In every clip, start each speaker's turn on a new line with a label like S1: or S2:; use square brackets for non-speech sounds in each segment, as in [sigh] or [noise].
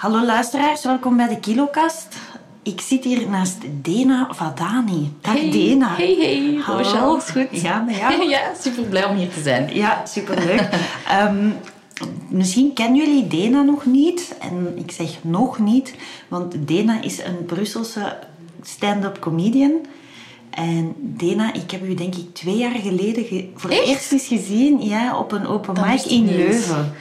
S1: Hallo luisteraars, welkom bij de Kilokast. Ik zit hier naast Dena Vadani. Dag
S2: Hey,
S1: Dena.
S2: hey, hey.
S1: Hallo.
S2: Hallo, alles goed?
S1: Ja, jou? [laughs]
S2: ja, super blij om hier te zijn.
S1: Ja, superleuk. [laughs] Ehm, misschien kennen jullie Dena nog niet. En ik zeg nog niet, want Dena is een Brusselse stand-up comedian. En Dena, ik heb u denk ik twee jaar geleden ge- voor het eerst eens gezien ja, op een open
S2: Dat
S1: mic in. Leuven.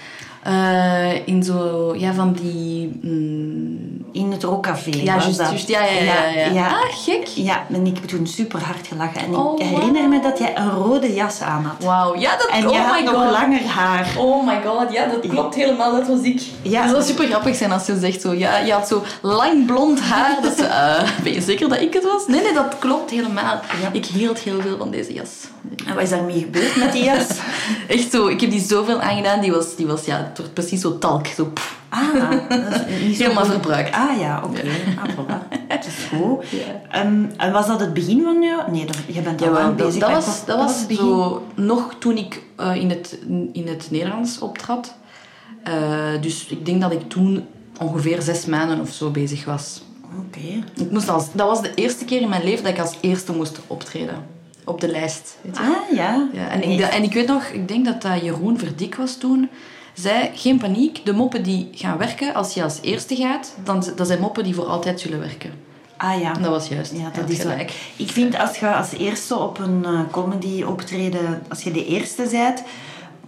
S2: Eh, in zo, ja, van die... mm,
S1: In het Rockcafé.
S2: ja, juist, ja, ja, ja, ja.
S1: ja.
S2: Ah, gek.
S1: Ja, en ik heb toen super hard gelachen. En
S2: Oh,
S1: ik herinner me dat jij een rode jas aan had.
S2: Wauw, ja, dat...
S1: En
S2: oh
S1: jij had
S2: my
S1: nog langer haar.
S2: Oh my god, ja, dat klopt helemaal, dat was ik.
S1: Ja.
S2: Het zou super grappig zijn als je zegt zo, ja, je had zo lang blond haar. Ze, eh, [laughs] ben je zeker dat ik het was? Nee, nee, dat klopt helemaal. Ik hield heel veel van deze jas.
S1: En wat is daarmee gebeurd met die jas? [laughs]
S2: Echt zo, ik heb die zoveel aangedaan, die was, die was ja, wordt precies zo talk. Zo, pff.
S1: Ah, dat is niet [laughs] zo
S2: Helemaal
S1: goed.
S2: verbruikt.
S1: Ah ja, oké. Ah, voilà. [laughs] Het is goed.
S2: Ja.
S1: Ehm, en was dat het begin van je... Nee, dat, je bent al lang bezig.
S2: dat was, dat was
S1: het
S2: zo nog toen ik eh, in, het, in het Nederlands optrad. Eh, dus ik denk dat ik toen ongeveer zes maanden of zo bezig was.
S1: Oké.
S2: Ik moest als, dat was de eerste keer in mijn leven dat ik als eerste moest optreden. Op de lijst. Weet je?
S1: Ah, ja.
S2: Ja, en,
S1: Nee.
S2: ik, en ik weet nog, ik denk dat dat Jeroen Verdik was toen. Zei, geen paniek, de moppen die gaan werken als je als eerste gaat, dan, dat zijn moppen die voor altijd zullen werken.
S1: Ah ja.
S2: Dat was juist.
S1: Ja, dat is wel.
S2: gelijk.
S1: Ik vind als je als eerste op een eh, comedy optreden, als je de eerste bent,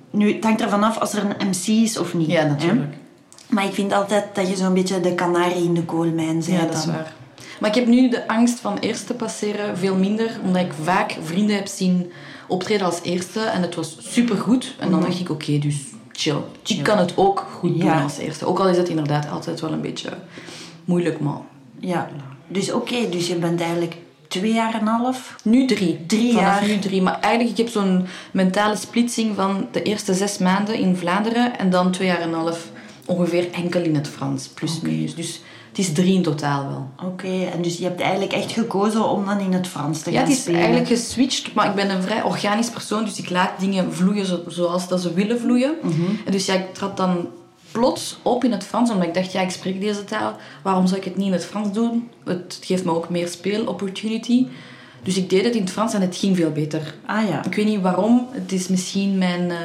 S1: nu het hangt ervan af als er een MC is of niet.
S2: Ja,
S1: hè.
S2: natuurlijk.
S1: Maar ik vind altijd dat je zo'n beetje de kanarie in de koolmijn bent.
S2: Ja, dat is
S1: dan.
S2: waar. Maar ik heb nu de angst van eerst te passeren veel minder, omdat ik vaak vrienden heb zien optreden als eerste en het was supergoed. En dan dacht ik, oké, dus chill. Ik kan het ook goed doen
S1: Ja.
S2: als eerste. Ook al is het inderdaad altijd wel een beetje moeilijk, maar...
S1: Ja. Dus oké, dus je bent eigenlijk twee jaar en een half.
S2: Nu drie.
S1: Drie
S2: Vanaf
S1: jaar.
S2: nu drie. Maar eigenlijk, ik heb zo'n mentale splitsing van de eerste zes maanden in Vlaanderen en dan twee jaar en een half ongeveer enkel in het Frans, plus minus. Dus het is drie in totaal wel.
S1: Oké, en dus je hebt eigenlijk echt gekozen om dan in het Frans te
S2: Ja,
S1: gaan
S2: het is
S1: spelen.
S2: eigenlijk geswitcht, maar ik ben een vrij organisch persoon, dus ik laat dingen vloeien zo- zoals dat ze willen vloeien. En dus ja, ik trad dan plots op in het Frans, omdat ik dacht, ja, ik spreek deze taal, waarom zou ik het niet in het Frans doen? Het geeft me ook meer speel-opportunity. Dus ik deed het in het Frans en het ging veel beter.
S1: Ah ja.
S2: Ik weet niet waarom, het is misschien mijn, eh,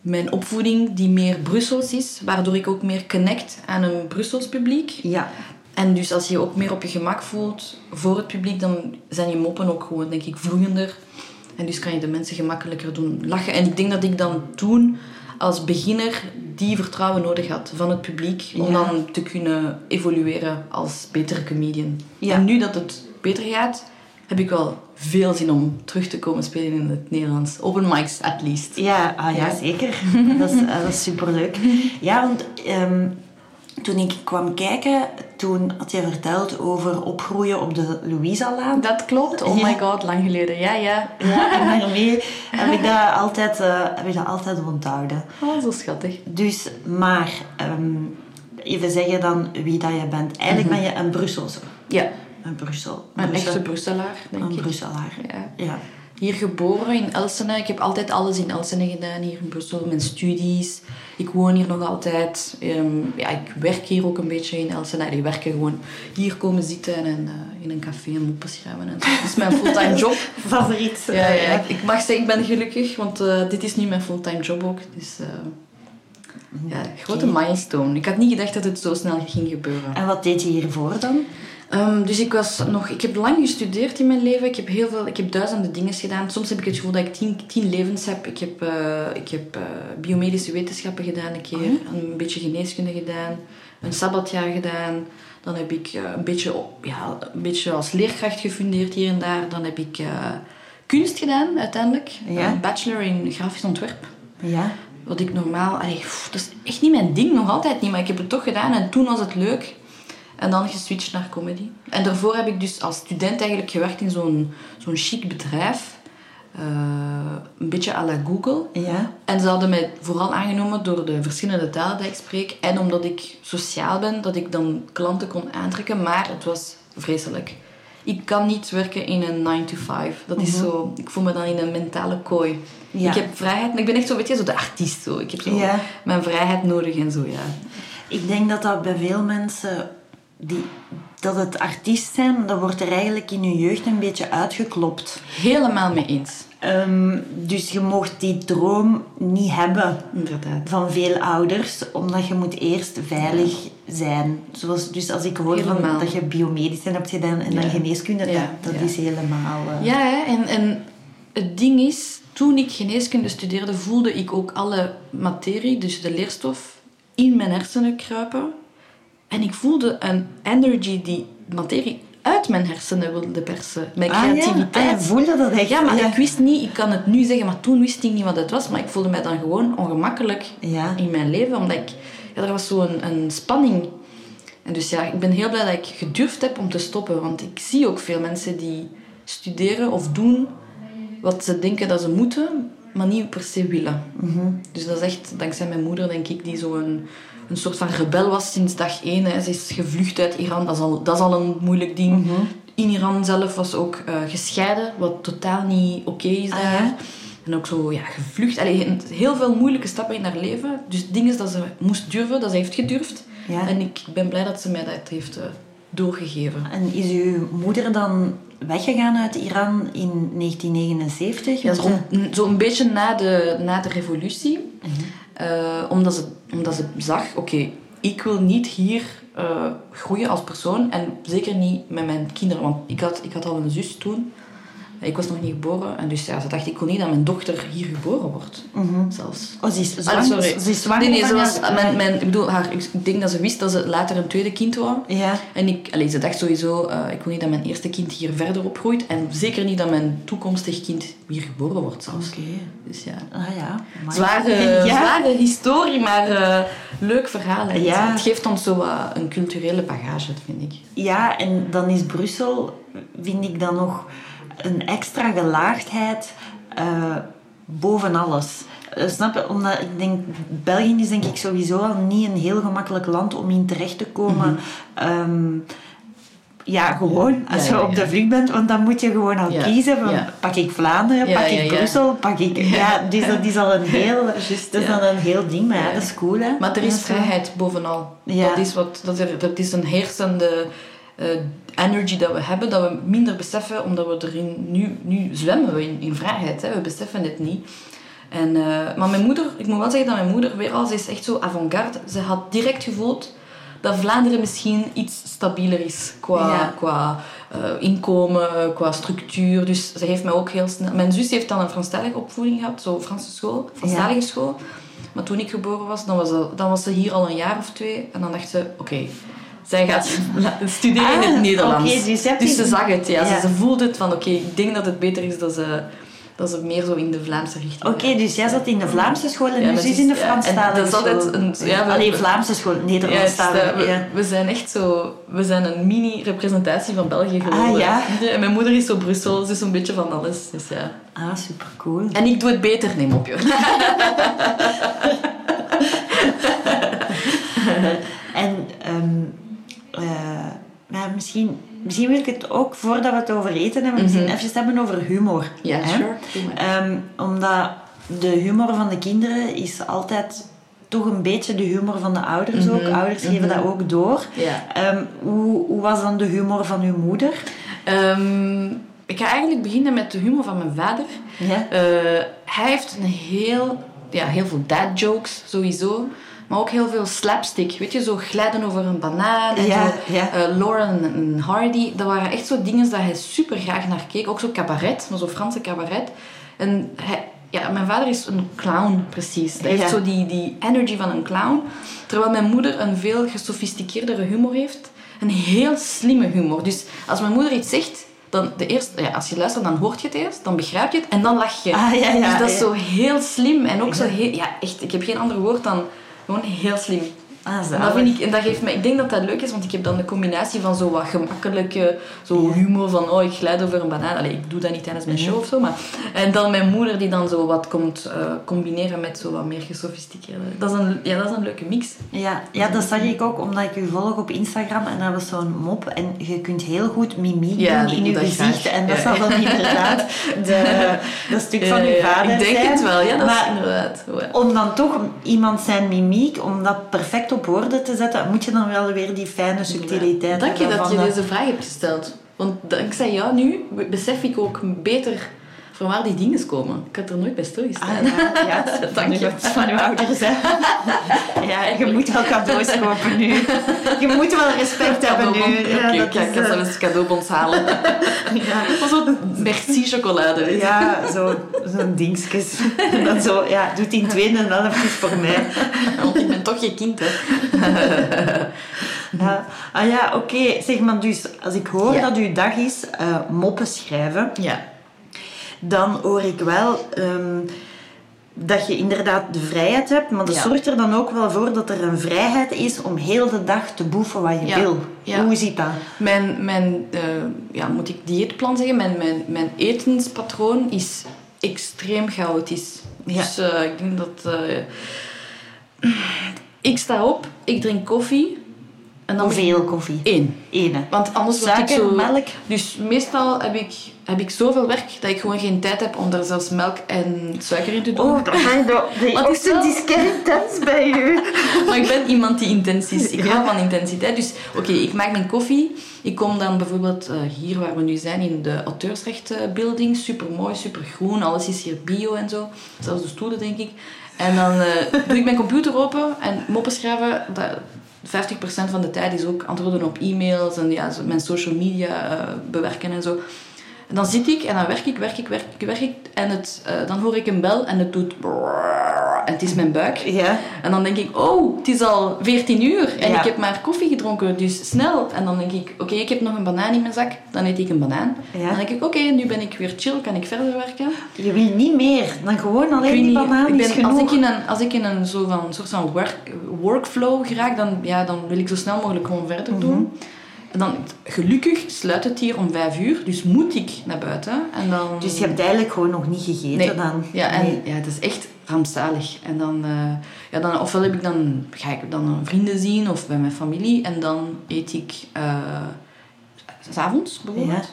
S2: mijn opvoeding die meer Brussels is, waardoor ik ook meer connect aan een Brussels publiek.
S1: Ja.
S2: En dus als je je ook meer op je gemak voelt voor het publiek, dan zijn je moppen ook gewoon, denk ik, vloeiender. En dus kan je de mensen gemakkelijker doen lachen. En ik denk dat ik dan toen als beginner die vertrouwen nodig had van het publiek. Om dan te kunnen evolueren als betere comedian.
S1: Ja.
S2: En nu dat het beter gaat, heb ik wel veel zin om terug te komen spelen in het Nederlands. Open mics, at least.
S1: Ja, ah, ja,
S2: Ja.
S1: zeker. [laughs] Dat is, eh, dat is superleuk. Ja, want ehm, toen ik kwam kijken, toen had je verteld over opgroeien op de Louisa-laan.
S2: Dat klopt. Oh
S1: Ja.
S2: my god, lang geleden. Ja, ja.
S1: Ja, en daarmee heb ik dat altijd, eh, heb ik dat altijd onthouden.
S2: Oh, zo schattig.
S1: Dus, maar, ehm, even zeggen dan wie dat je bent. Eigenlijk ben je een Brusselse.
S2: Ja,
S1: Een Brussel.
S2: een
S1: Brussel-
S2: echte Brusselaar, denk
S1: Een
S2: ik.
S1: Brusselaar.
S2: Ja.
S1: Ja.
S2: Hier geboren in Elsene. Ik heb altijd alles in Elsene gedaan, hier in Brussel. Mijn studies. Ik woon hier nog altijd. Ehm, ja, ik werk hier ook een beetje in Elsene. Ik werk gewoon hier komen zitten en eh, in een café en moppen schrijven. En. Dat is mijn fulltime job. [laughs]
S1: Favoriet.
S2: Ja, ja, ik, ik mag zeggen, ik ben gelukkig, want eh, dit is nu mijn fulltime job ook. Dus eh, ja, grote milestone. Ik had niet gedacht dat het zo snel ging gebeuren.
S1: En wat deed je hiervoor dan?
S2: Ehm, dus ik, was nog, ik heb lang gestudeerd in mijn leven. Ik heb, heel veel, ik heb duizenden dingen gedaan. Soms heb ik het gevoel dat ik tien, tien levens heb. Ik heb, eh, ik heb eh, biomedische wetenschappen gedaan een keer. Een beetje geneeskunde gedaan. Een sabbatjaar gedaan. Dan heb ik eh, een, beetje, ja, een beetje als leerkracht gefundeerd hier en daar. Dan heb ik kunst gedaan uiteindelijk.
S1: Ja.
S2: Een bachelor in grafisch ontwerp.
S1: Ja.
S2: Wat ik normaal... Allee, pff, dat is echt niet mijn ding, nog altijd niet. Maar ik heb het toch gedaan en toen was het leuk. En dan geswitcht naar comedy. En daarvoor heb ik dus als student eigenlijk gewerkt in zo'n zo'n chic bedrijf. Eh, een beetje à la Google.
S1: Ja.
S2: En ze hadden mij vooral aangenomen door de verschillende talen die ik spreek. En omdat ik sociaal ben, dat ik dan klanten kon aantrekken. Maar het was vreselijk. Ik kan niet werken in een 9 to 5. Dat is zo... Ik voel me dan in een mentale kooi.
S1: Ja.
S2: Ik heb vrijheid... Ik ben echt zo, weet je, zo de artiest. Zo. Ik heb zo
S1: Ja.
S2: mijn vrijheid nodig en zo, ja.
S1: Ik denk dat dat bij veel mensen die, dat het artiest zijn, dat wordt er eigenlijk in je jeugd een beetje uitgeklopt.
S2: Helemaal mee eens.
S1: Ehm, dus je mocht die droom niet hebben
S2: Inderdaad.
S1: van veel ouders, omdat je moet eerst veilig zijn. Zoals, dus als ik hoor van, dat je biomedicijn hebt gedaan en dan geneeskunde,
S2: Ja,
S1: dat, dat is helemaal... eh,
S2: Ja, hè, en, en het ding is, toen ik geneeskunde studeerde, voelde ik ook alle materie, dus de leerstof, in mijn hersenen kruipen. En ik voelde een energy die materie uit mijn hersenen wilde persen. Mijn
S1: Ah, ja.
S2: creativiteit.
S1: Ah, je voelde dat echt.
S2: Ja, maar
S1: ja.
S2: ik wist niet, ik kan het nu zeggen, maar toen wist ik niet wat het was. Maar ik voelde mij dan gewoon ongemakkelijk
S1: Ja.
S2: in mijn leven, omdat ik, ja, er was zo'n een spanning. En dus ja, ik ben heel blij dat ik gedurfd heb om te stoppen. Want ik zie ook veel mensen die studeren of doen wat ze denken dat ze moeten, maar niet per se willen. Dus dat is echt dankzij mijn moeder, denk ik, die zo'n een, soort van rebel was sinds dag één. Hè. Ze is gevlucht uit Iran, dat is al, dat is al een moeilijk ding. In Iran zelf was ze ook eh, gescheiden, wat totaal niet oké is
S1: Ah,
S2: daar.
S1: ja?
S2: En ook zo ja, gevlucht. Allee, heel veel moeilijke stappen in haar leven. Dus dingen dat ze moest durven, dat ze heeft gedurfd.
S1: Ja.
S2: En ik ben blij dat ze mij dat heeft eh, doorgegeven.
S1: En is uw moeder dan weggegaan uit Iran in 1979?
S2: Ja, zo, zo'n beetje na de, na de revolutie. Eh, omdat, ze, omdat ze zag, oké, ik wil niet hier eh, groeien als persoon. En zeker niet met mijn kinderen. Want ik had, ik had al een zus toen. Ik was nog niet geboren. En dus ja, ze dacht, ik wil niet dat mijn dochter hier geboren wordt. Zelfs.
S1: Oh, ze is
S2: Ah,
S1: zwanger.
S2: sorry.
S1: Ze is zwanger
S2: Nee, nee, ze was, mijn, mijn, ik bedoel, haar, ik denk dat ze wist dat ze later een tweede kind wou.
S1: Ja.
S2: En ik, allee, ze dacht sowieso, eh, ik wil niet dat mijn eerste kind hier verder opgroeit. En zeker niet dat mijn toekomstig kind hier geboren wordt zelfs.
S1: Oké.
S2: Dus ja.
S1: Ah ja. Amai.
S2: Zware, [laughs]
S1: Ja.
S2: zware historie, maar eh, leuk verhaal. hè.
S1: Ja.
S2: Het geeft ons zo wat een culturele bagage, vind ik.
S1: Ja, en dan is Brussel, vind ik dan nog een extra gelaagdheid eh, boven alles. Eh, snap je? Omdat ik denk, België is denk ik sowieso al niet een heel gemakkelijk land om in terecht te komen. Ehm, ja, gewoon als
S2: Ja,
S1: je
S2: ja,
S1: op de vlucht bent, want dan moet je gewoon al kiezen van pak ik Vlaanderen, pak ik. Brussel, pak ik... Ja, dus dat is al een heel, [laughs] dat is dan een heel ding, maar ja, dat is cool hè.
S2: Maar er is vrijheid bovenal.
S1: Ja.
S2: Dat, is wat, dat, er, dat is een heersende eh, energy dat we hebben, dat we minder beseffen, omdat we erin... Nu, nu zwemmen we in, in vrijheid, hè. we beseffen het niet. En, eh, maar mijn moeder, ik moet wel zeggen dat mijn moeder weer al, ze is echt zo avant-garde. Ze had direct gevoeld dat Vlaanderen misschien iets stabieler is qua,
S1: Ja.
S2: qua eh, inkomen, qua structuur. Dus ze heeft mij ook heel snel... Mijn zus heeft dan een Franstalige opvoeding gehad, zo Franse school, Franstalige school. Maar toen ik geboren was, dan was, dan was ze hier al een jaar of twee. En dan dacht ze, oké, zij gaat studeren in
S1: Ah,
S2: het Nederlands.
S1: oké, dus
S2: dus ze zag het, ja.
S1: Ja.
S2: Ze, ze voelde het van, oké, ik denk dat het beter is dat ze, dat ze meer zo in de Vlaamse richting
S1: Oké, dus jij zat in de Vlaamse school en
S2: Ja,
S1: nu is in de
S2: ja,
S1: Franstalige
S2: en dat is altijd
S1: school.
S2: een- ja, we-
S1: Alleen Vlaamse school,
S2: Ja,
S1: Nederlandstalige.
S2: eh, we,
S1: ja.
S2: we zijn echt zo... We zijn een mini-representatie van België geworden.
S1: Ah, ja?
S2: En mijn moeder is zo Brussel, ze is zo'n beetje van alles. Dus ja.
S1: Ah, super cool.
S2: En ik doe het beter, neem op, joh. [laughs]
S1: En eh, maar misschien, misschien wil ik het ook, voordat we het over eten hebben, misschien even hebben over humor.
S2: Mhm. Ja,
S1: hè?
S2: sure.
S1: Ehm, omdat de humor van de kinderen is altijd toch een beetje de humor van de ouders ook. Ouders geven dat ook door.
S2: Mhm.
S1: Ehm, hoe, hoe was dan de humor van uw moeder?
S2: Ehm, ik ga eigenlijk beginnen met de humor van mijn vader. Eh, hij heeft een heel, ja, heel veel dad jokes, sowieso. Maar ook heel veel slapstick. Weet je, zo glijden over een banaan. En
S1: Ja,
S2: zo,
S1: ja.
S2: eh, Lauren en Hardy. Dat waren echt zo dingen dat hij super graag naar keek. Ook zo cabaret, maar zo Franse cabaret. En hij, ja, mijn vader is een clown, precies. Hij heeft zo die, die energy van een clown. Terwijl mijn moeder een veel gesofisticeerdere humor heeft. Een heel slimme humor. Dus als mijn moeder iets zegt... Dan de eerste, ja, als je luistert, dan hoort je het eerst, dan begrijp je het en dan lach je.
S1: Ah, ja, ja,
S2: dus dat is zo heel slim en ook zo heel... Ja, echt, ik heb geen ander woord dan gewoon heel slim.
S1: Ah,
S2: En dat, vind ik, en dat geeft me, ik denk dat dat leuk is, want ik heb dan de combinatie van zo wat gemakkelijke zo humor van oh, ik glijd over een banaan. Allee, ik doe dat niet tijdens mijn show of zo, maar... En dan mijn moeder die dan zo wat komt eh, combineren met zo wat meer gesofisticeerde... Dat is een, ja, dat is een leuke mix.
S1: Ja, ja, dat zag ik ook omdat ik u volg op Instagram en dat was zo'n mop. En je kunt heel goed mimiek
S2: Ja,
S1: doen in uw
S2: dat
S1: gezicht.
S2: graag.
S1: En dat
S2: Ja.
S1: zal dan inderdaad [laughs] de, dat stuk van uw
S2: Eh,
S1: vader
S2: Ik denk het wel, ja, dat
S1: maar
S2: is inderdaad.
S1: om dan toch iemand zijn mimiek, om dat perfect op op woorden te zetten, moet je dan wel weer die fijne subtiliteit
S2: Dank je dat je deze vraag hebt gesteld. Want dankzij jou nu besef ik ook beter van waar die dingen komen. Ik had er nooit bij stilgestaan.
S1: Ah, ja, ja, [laughs]
S2: Dank je.
S1: is van uw ouders, hè. [laughs] Ja, je moet wel cadeaus kopen nu. Je moet wel respect hebben nu.
S2: Oké,
S1: Ja,
S2: ik ga zo eens cadeaubons halen. [laughs]
S1: ja.
S2: Zo merci chocolade.
S1: Ja, zo- zo'n dingetjes. En dan zo, ja, doet die tweede helft voor mij.
S2: Want ik ben toch je kind, hè.
S1: Ja. Ah ja, oké. Zeg maar, dus als ik hoor
S2: Ja.
S1: dat uw dag is eh, moppen schrijven,
S2: Ja.
S1: Dan hoor ik wel ehm, dat je inderdaad de vrijheid hebt, maar dat
S2: Ja.
S1: zorgt er dan ook wel voor dat er een vrijheid is om heel de dag te boeven wat je
S2: Ja.
S1: wil.
S2: Ja.
S1: Hoe zit dat?
S2: Mijn, mijn eh, ja, moet ik dieetplan zeggen? Mijn, mijn, mijn etenspatroon is extreem chaotisch. Dus eh, ik denk dat... eh, ik sta op, ik drink koffie. En dan
S1: Hoeveel koffie?
S2: Één.
S1: Ene.
S2: Want anders word ik
S1: Suiker,
S2: zo...
S1: melk?
S2: Dus meestal heb ik, heb ik zoveel werk dat ik gewoon geen tijd heb om daar zelfs melk en suiker in te doen.
S1: Oh, dat de, de
S2: Wat is
S1: ochtend
S2: dat?
S1: is kei intens bij u. [laughs]
S2: Maar ik ben iemand die intens is. Ik hou van intensiteit. Dus oké, ik maak mijn koffie. Ik kom dan bijvoorbeeld eh, hier waar we nu zijn in de auteursrechtbuilding. Super mooi, super groen. Alles is hier bio en zo. Zelfs de stoelen, denk ik. En dan eh, [laughs] doe ik mijn computer open en moppen schrijven. Dat, 50% van de tijd is ook antwoorden op e-mails en ja, mijn social media eh, bewerken en zo. En dan zit ik en dan werk ik, werk ik, werk ik, werk ik. En het, eh, dan hoor ik een bel en het doet... En het is mijn buik.
S1: Ja.
S2: En dan denk ik, oh, het is al 14 uur en
S1: Ja.
S2: ik heb maar koffie gedronken, dus snel. En dan denk ik, oké, ik heb nog een banaan in mijn zak, dan eet ik een banaan.
S1: Ja.
S2: Dan denk ik, oké, nu ben ik weer chill, kan ik verder werken.
S1: Je wil niet meer dan gewoon alleen die
S2: niet,
S1: banaan
S2: ik
S1: is
S2: ben,
S1: genoeg.
S2: als ik in een, als ik in een zo van, soort van work, workflow geraak, dan, ja, dan wil ik zo snel mogelijk gewoon verder
S1: Mhm.
S2: doen. En dan, gelukkig sluit het hier om 5 uur, dus moet ik naar buiten. En dan...
S1: Dus je hebt eigenlijk gewoon nog niet gegeten
S2: Nee.
S1: dan?
S2: Ja, en
S1: Nee.
S2: ja, het is echt rampzalig. En dan, eh, ja, dan, ofwel heb ik dan, ga ik dan vrienden zien of bij mijn familie. En dan eet ik eh, s s'avonds bijvoorbeeld.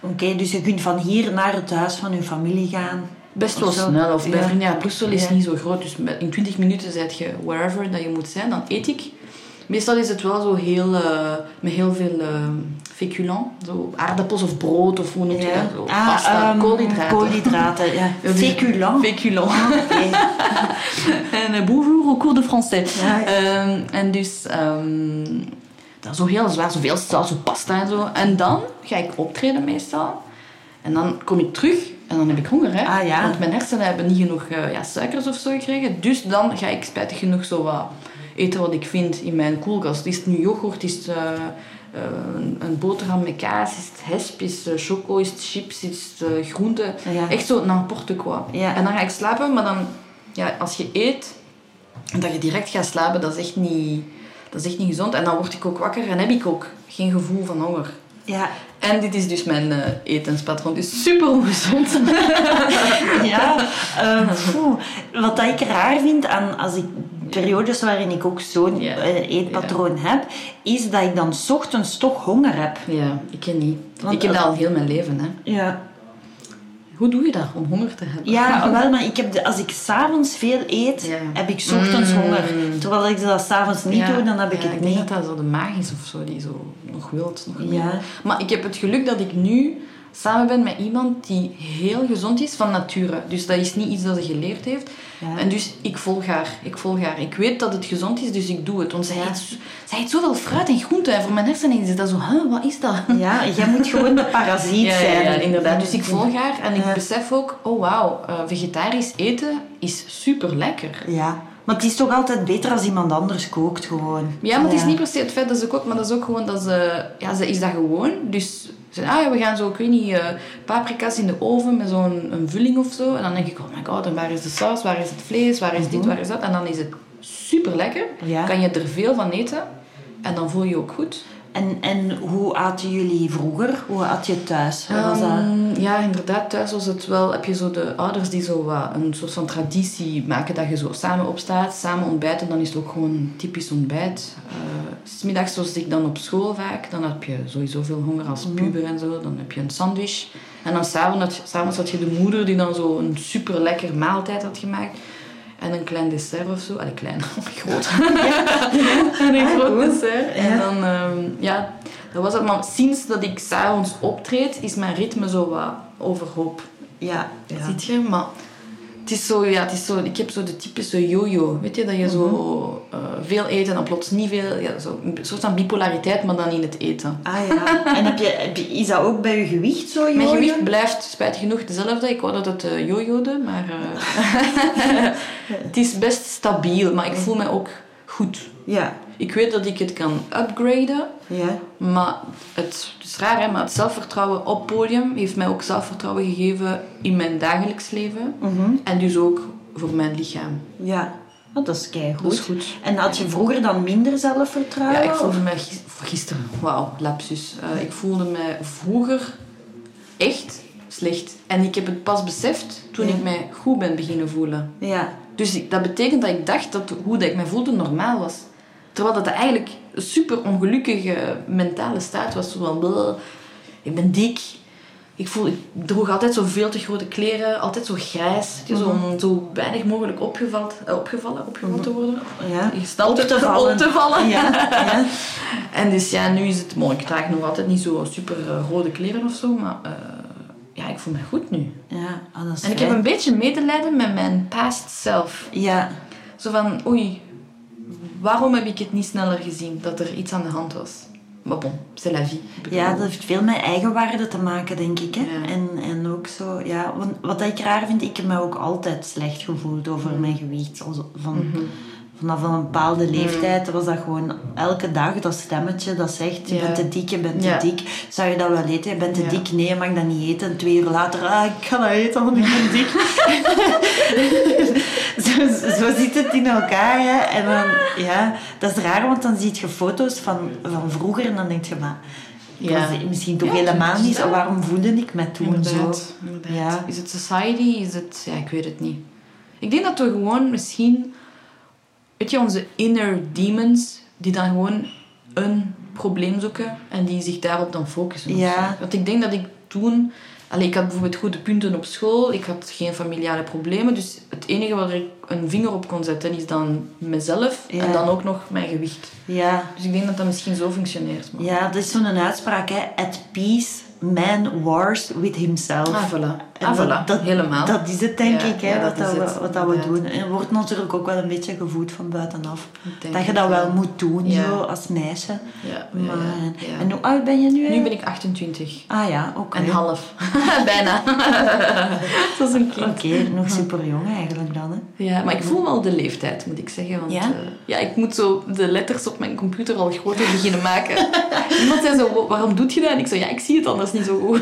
S1: Oké, dus je kunt van hier naar het huis van je familie gaan.
S2: Best wel snel. Of bij
S1: Ja.
S2: vrienden, ja, Brussel is
S1: Ja.
S2: niet zo groot. Dus in 20 minuten zit je wherever dat je moet zijn. Dan eet ik. Meestal is het wel zo heel, eh, met heel veel uh, feculent. Zo aardappels of brood of hoe noem je dat? Zo, pasta,
S1: ehm,
S2: koolhydraten.
S1: Koolhydraten, ja. [laughs]
S2: dus-.
S1: Féculent. Oké. [laughs]
S2: En eh, bonjour au cours de français.
S1: Ja.
S2: Ehm, en dus ehm, dat is zo heel zwaar, zoveel saus, zo pasta en zo. En dan ga ik optreden meestal. En dan kom ik terug en dan heb ik honger. Hè?
S1: Ah, ja.
S2: Want mijn hersenen hebben niet genoeg ja, suikers of zo gekregen. Dus dan ga ik spijtig genoeg zo wat eten wat ik vind in mijn koelkast. Is het nu yoghurt, is het eh, een, boterham met kaas, is het hesp, is het eh, choco, is het chips, is het groente.
S1: Ja.
S2: Echt zo n'importe quoi.
S1: Ja.
S2: En dan ga ik slapen, maar dan, ja, als je eet en dat je direct gaat slapen, dat is echt niet, dat is echt niet gezond. En dan word ik ook wakker en heb ik ook geen gevoel van honger.
S1: Ja,
S2: En dit is dus mijn eh, etenspatroon. Het is super ongezond. [laughs]
S1: ja. [laughs] poeh. wat dat ik raar vind aan als ik periodes waarin ik ook zo'n
S2: Ja.
S1: eh, eetpatroon heb, is dat ik dan 's ochtends toch honger heb.
S2: ja, ik ken niet.
S1: Want
S2: ik heb dat al heel mijn leven. Hè.
S1: Ja.
S2: Hoe doe je dat om honger te hebben?
S1: Ja, [laughs] wel, maar ik heb de, als ik s'avonds veel eet,
S2: Ja.
S1: heb ik 's ochtends
S2: Mm.
S1: honger. Terwijl ik dat s'avonds niet
S2: Ja,
S1: doe, dan heb ik
S2: ja,
S1: het
S2: ik denk
S1: niet.
S2: dat dat zo de maag is of zo, die zo nog wilt. Nog meer.
S1: Ja.
S2: Maar ik heb het geluk dat ik nu samen ben met iemand die heel gezond is van nature. Dus dat is niet iets dat ze geleerd heeft.
S1: Ja.
S2: En dus ik volg haar. Ik volg haar. Ik weet dat het gezond is, dus ik doe het. Want zij,
S1: Ja.
S2: eet, zij eet zoveel fruit en groenten. En voor mijn hersenen is dat zo, huh, wat is dat?
S1: Ja, jij moet gewoon de parasiet [laughs]
S2: Ja,
S1: zijn.
S2: ja, inderdaad. Dus ik volg haar en ik besef ook, oh wauw, eh, vegetarisch eten is super lekker.
S1: Ja, maar het is toch altijd beter als iemand anders kookt gewoon.
S2: Ja, maar het is niet per se het feit dat ze kookt, maar dat is ook gewoon dat ze... Ja, ze is dat gewoon. Dus ze ah ja, we gaan zo, ik weet niet, eh, paprika's in de oven met zo'n een vulling of zo. En dan denk ik, oh my god, en waar is de saus, waar is het vlees, waar is dit, waar is dat? En dan is het super lekker.
S1: Mhm. Ja.
S2: Kan je er veel van eten. En dan voel je je ook goed.
S1: En, en hoe aten jullie vroeger? Hoe at je thuis? Wat was dat?
S2: Ehm, ja, inderdaad. Thuis was het wel... Heb je zo de ouders die zo wat een soort van traditie maken dat je zo samen opstaat, samen ontbijten. Dan is het ook gewoon typisch ontbijt. Eh, 's middags was ik dan op school vaak. Dan heb je sowieso veel honger als puber en zo. Dan heb je een sandwich. En dan s'avonds had, je- s'avonds had je de moeder die dan zo een super lekker maaltijd had gemaakt. En een klein dessert of zo. Allee, klein, [laughs] groot. [laughs] en een
S1: Ah,
S2: groot dessert. En
S1: Ja.
S2: dan, ehm, ja, dat was het. Maar sinds dat ik s'avonds optreed, is mijn ritme zo wat overhoop.
S1: Ja. ja.
S2: Ziet je? Maar het is zo, ja, het is zo, ik heb zo de typische yo-yo. Weet je, dat je zo
S1: Mhm.
S2: eh, veel eet en dan plots niet veel. Ja, zo, een soort van bipolariteit, maar dan in het eten.
S1: Ah ja. [laughs] En heb je, heb je, is dat ook bij je gewicht zo,
S2: Mijn
S1: jojo?
S2: gewicht blijft spijtig genoeg dezelfde. Ik wou dat het uh, yo-yode, maar eh, [laughs] [laughs] het is best stabiel. Maar ik voel me ook goed.
S1: Ja.
S2: Ik weet dat ik het kan upgraden,
S1: Ja.
S2: maar het, het is raar, hè, maar het zelfvertrouwen op podium heeft mij ook zelfvertrouwen gegeven in mijn dagelijks leven.
S1: Mhm.
S2: En dus ook voor mijn lichaam.
S1: Ja. Oh, dat is keigoed.
S2: Dat is goed.
S1: En had je vroeger dan minder zelfvertrouwen?
S2: Ja, ik
S1: of-
S2: voelde mij gis- gisteren, wauw, lapsus. Eh, ik voelde mij vroeger echt slecht. En ik heb het pas beseft toen
S1: Ja.
S2: ik mij goed ben beginnen voelen.
S1: Ja.
S2: Dus dat betekent dat ik dacht dat hoe dat ik me voelde normaal was. Terwijl dat eigenlijk een super ongelukkige mentale staat was. Zo van, "Bleh, ik ben dik. Ik, voel, ik droeg altijd zo veel te grote kleren. Altijd zo grijs. zo,
S1: Mhm.
S2: om zo weinig mogelijk opgevallen, eh, opgevallen, opgevallen te worden.
S1: Ja.
S2: Gesteld
S1: Op te [laughs] vallen.
S2: Op te vallen.
S1: Ja. ja. [laughs]
S2: En dus ja, nu is het mooi. Ik draag nog altijd niet zo super eh, rode kleren of zo. Maar eh, ja, ik voel me goed nu.
S1: Ja, dat is
S2: En ik heb een beetje medelijden met mijn past self.
S1: Ja.
S2: Zo van, oei, waarom heb ik het niet sneller gezien dat er iets aan de hand was? Maar bon, c'est la vie.
S1: Ja, dat heeft veel met eigenwaarde te maken, denk ik. Hè?
S2: Ja.
S1: En, en ook zo, ja, want wat ik raar vind, ik heb me ook altijd slecht gevoeld over mijn gewicht. Van,
S2: Mhm.
S1: Vanaf een bepaalde leeftijd was dat gewoon elke dag dat stemmetje dat zegt: je
S2: Ja.
S1: bent te dik, je bent te
S2: Ja.
S1: dik. Zou je dat wel eten? Je bent te
S2: Ja.
S1: dik, nee, je mag dat niet eten. En twee uur later, ah, ik ga dat eten, want ik ben dik. [laughs] zo, zo zit het in elkaar. Hè? En dan, ja, dat is raar, want dan zie je foto's van, van vroeger en dan denk je, maar
S2: Ja.
S1: misschien toch
S2: Ja,
S1: helemaal niet zo. Waarom voelde ik me toen
S2: Inderdaad,
S1: zo?
S2: inderdaad.
S1: Ja.
S2: Is het society? Is het... Ja, ik weet het niet. Ik denk dat we gewoon misschien... Weet je, onze inner demons, die dan gewoon een probleem zoeken en die zich daarop dan focussen.
S1: Ja.
S2: Want ik denk dat ik toen... Allee, ik had bijvoorbeeld goede punten op school. Ik had geen familiale problemen. Dus het enige waar ik een vinger op kon zetten is dan mezelf.
S1: Ja.
S2: En dan ook nog mijn gewicht.
S1: Ja,
S2: Dus ik denk dat dat misschien zo functioneert. Maar...
S1: ja, dat is zo'n uitspraak, hè. At peace, man wars with himself.
S2: Ah, voilà.
S1: En
S2: Ah,
S1: dat-
S2: voilà.
S1: dat-
S2: Helemaal.
S1: Dat is het, denk
S2: Ja,
S1: ik, hè,
S2: ja,
S1: wat,
S2: dat
S1: we,
S2: het,
S1: wat dat we doen. En wordt natuurlijk ook wel een beetje gevoed van buitenaf.
S2: Ik denk
S1: Dat je dat wel moet doen,
S2: Ja.
S1: zo, als meisje. Maar,
S2: ja, ja.
S1: En hoe oud ben je nu?
S2: Nu ben ik 28.
S1: Ah ja, oké.
S2: En half. [laughs] Bijna. [laughs] dat is een kind.
S1: Oké, nog super jong eigenlijk dan, hè.
S2: Ja, maar ik voel wel de leeftijd, moet ik zeggen. Want,
S1: Ja?
S2: eh, ja, ik moet zo de letters op mijn computer al groter [laughs] beginnen maken. Iemand zei zo, "Wa- waarom doe je dat? En ik zo, ja, ik zie het anders niet zo goed.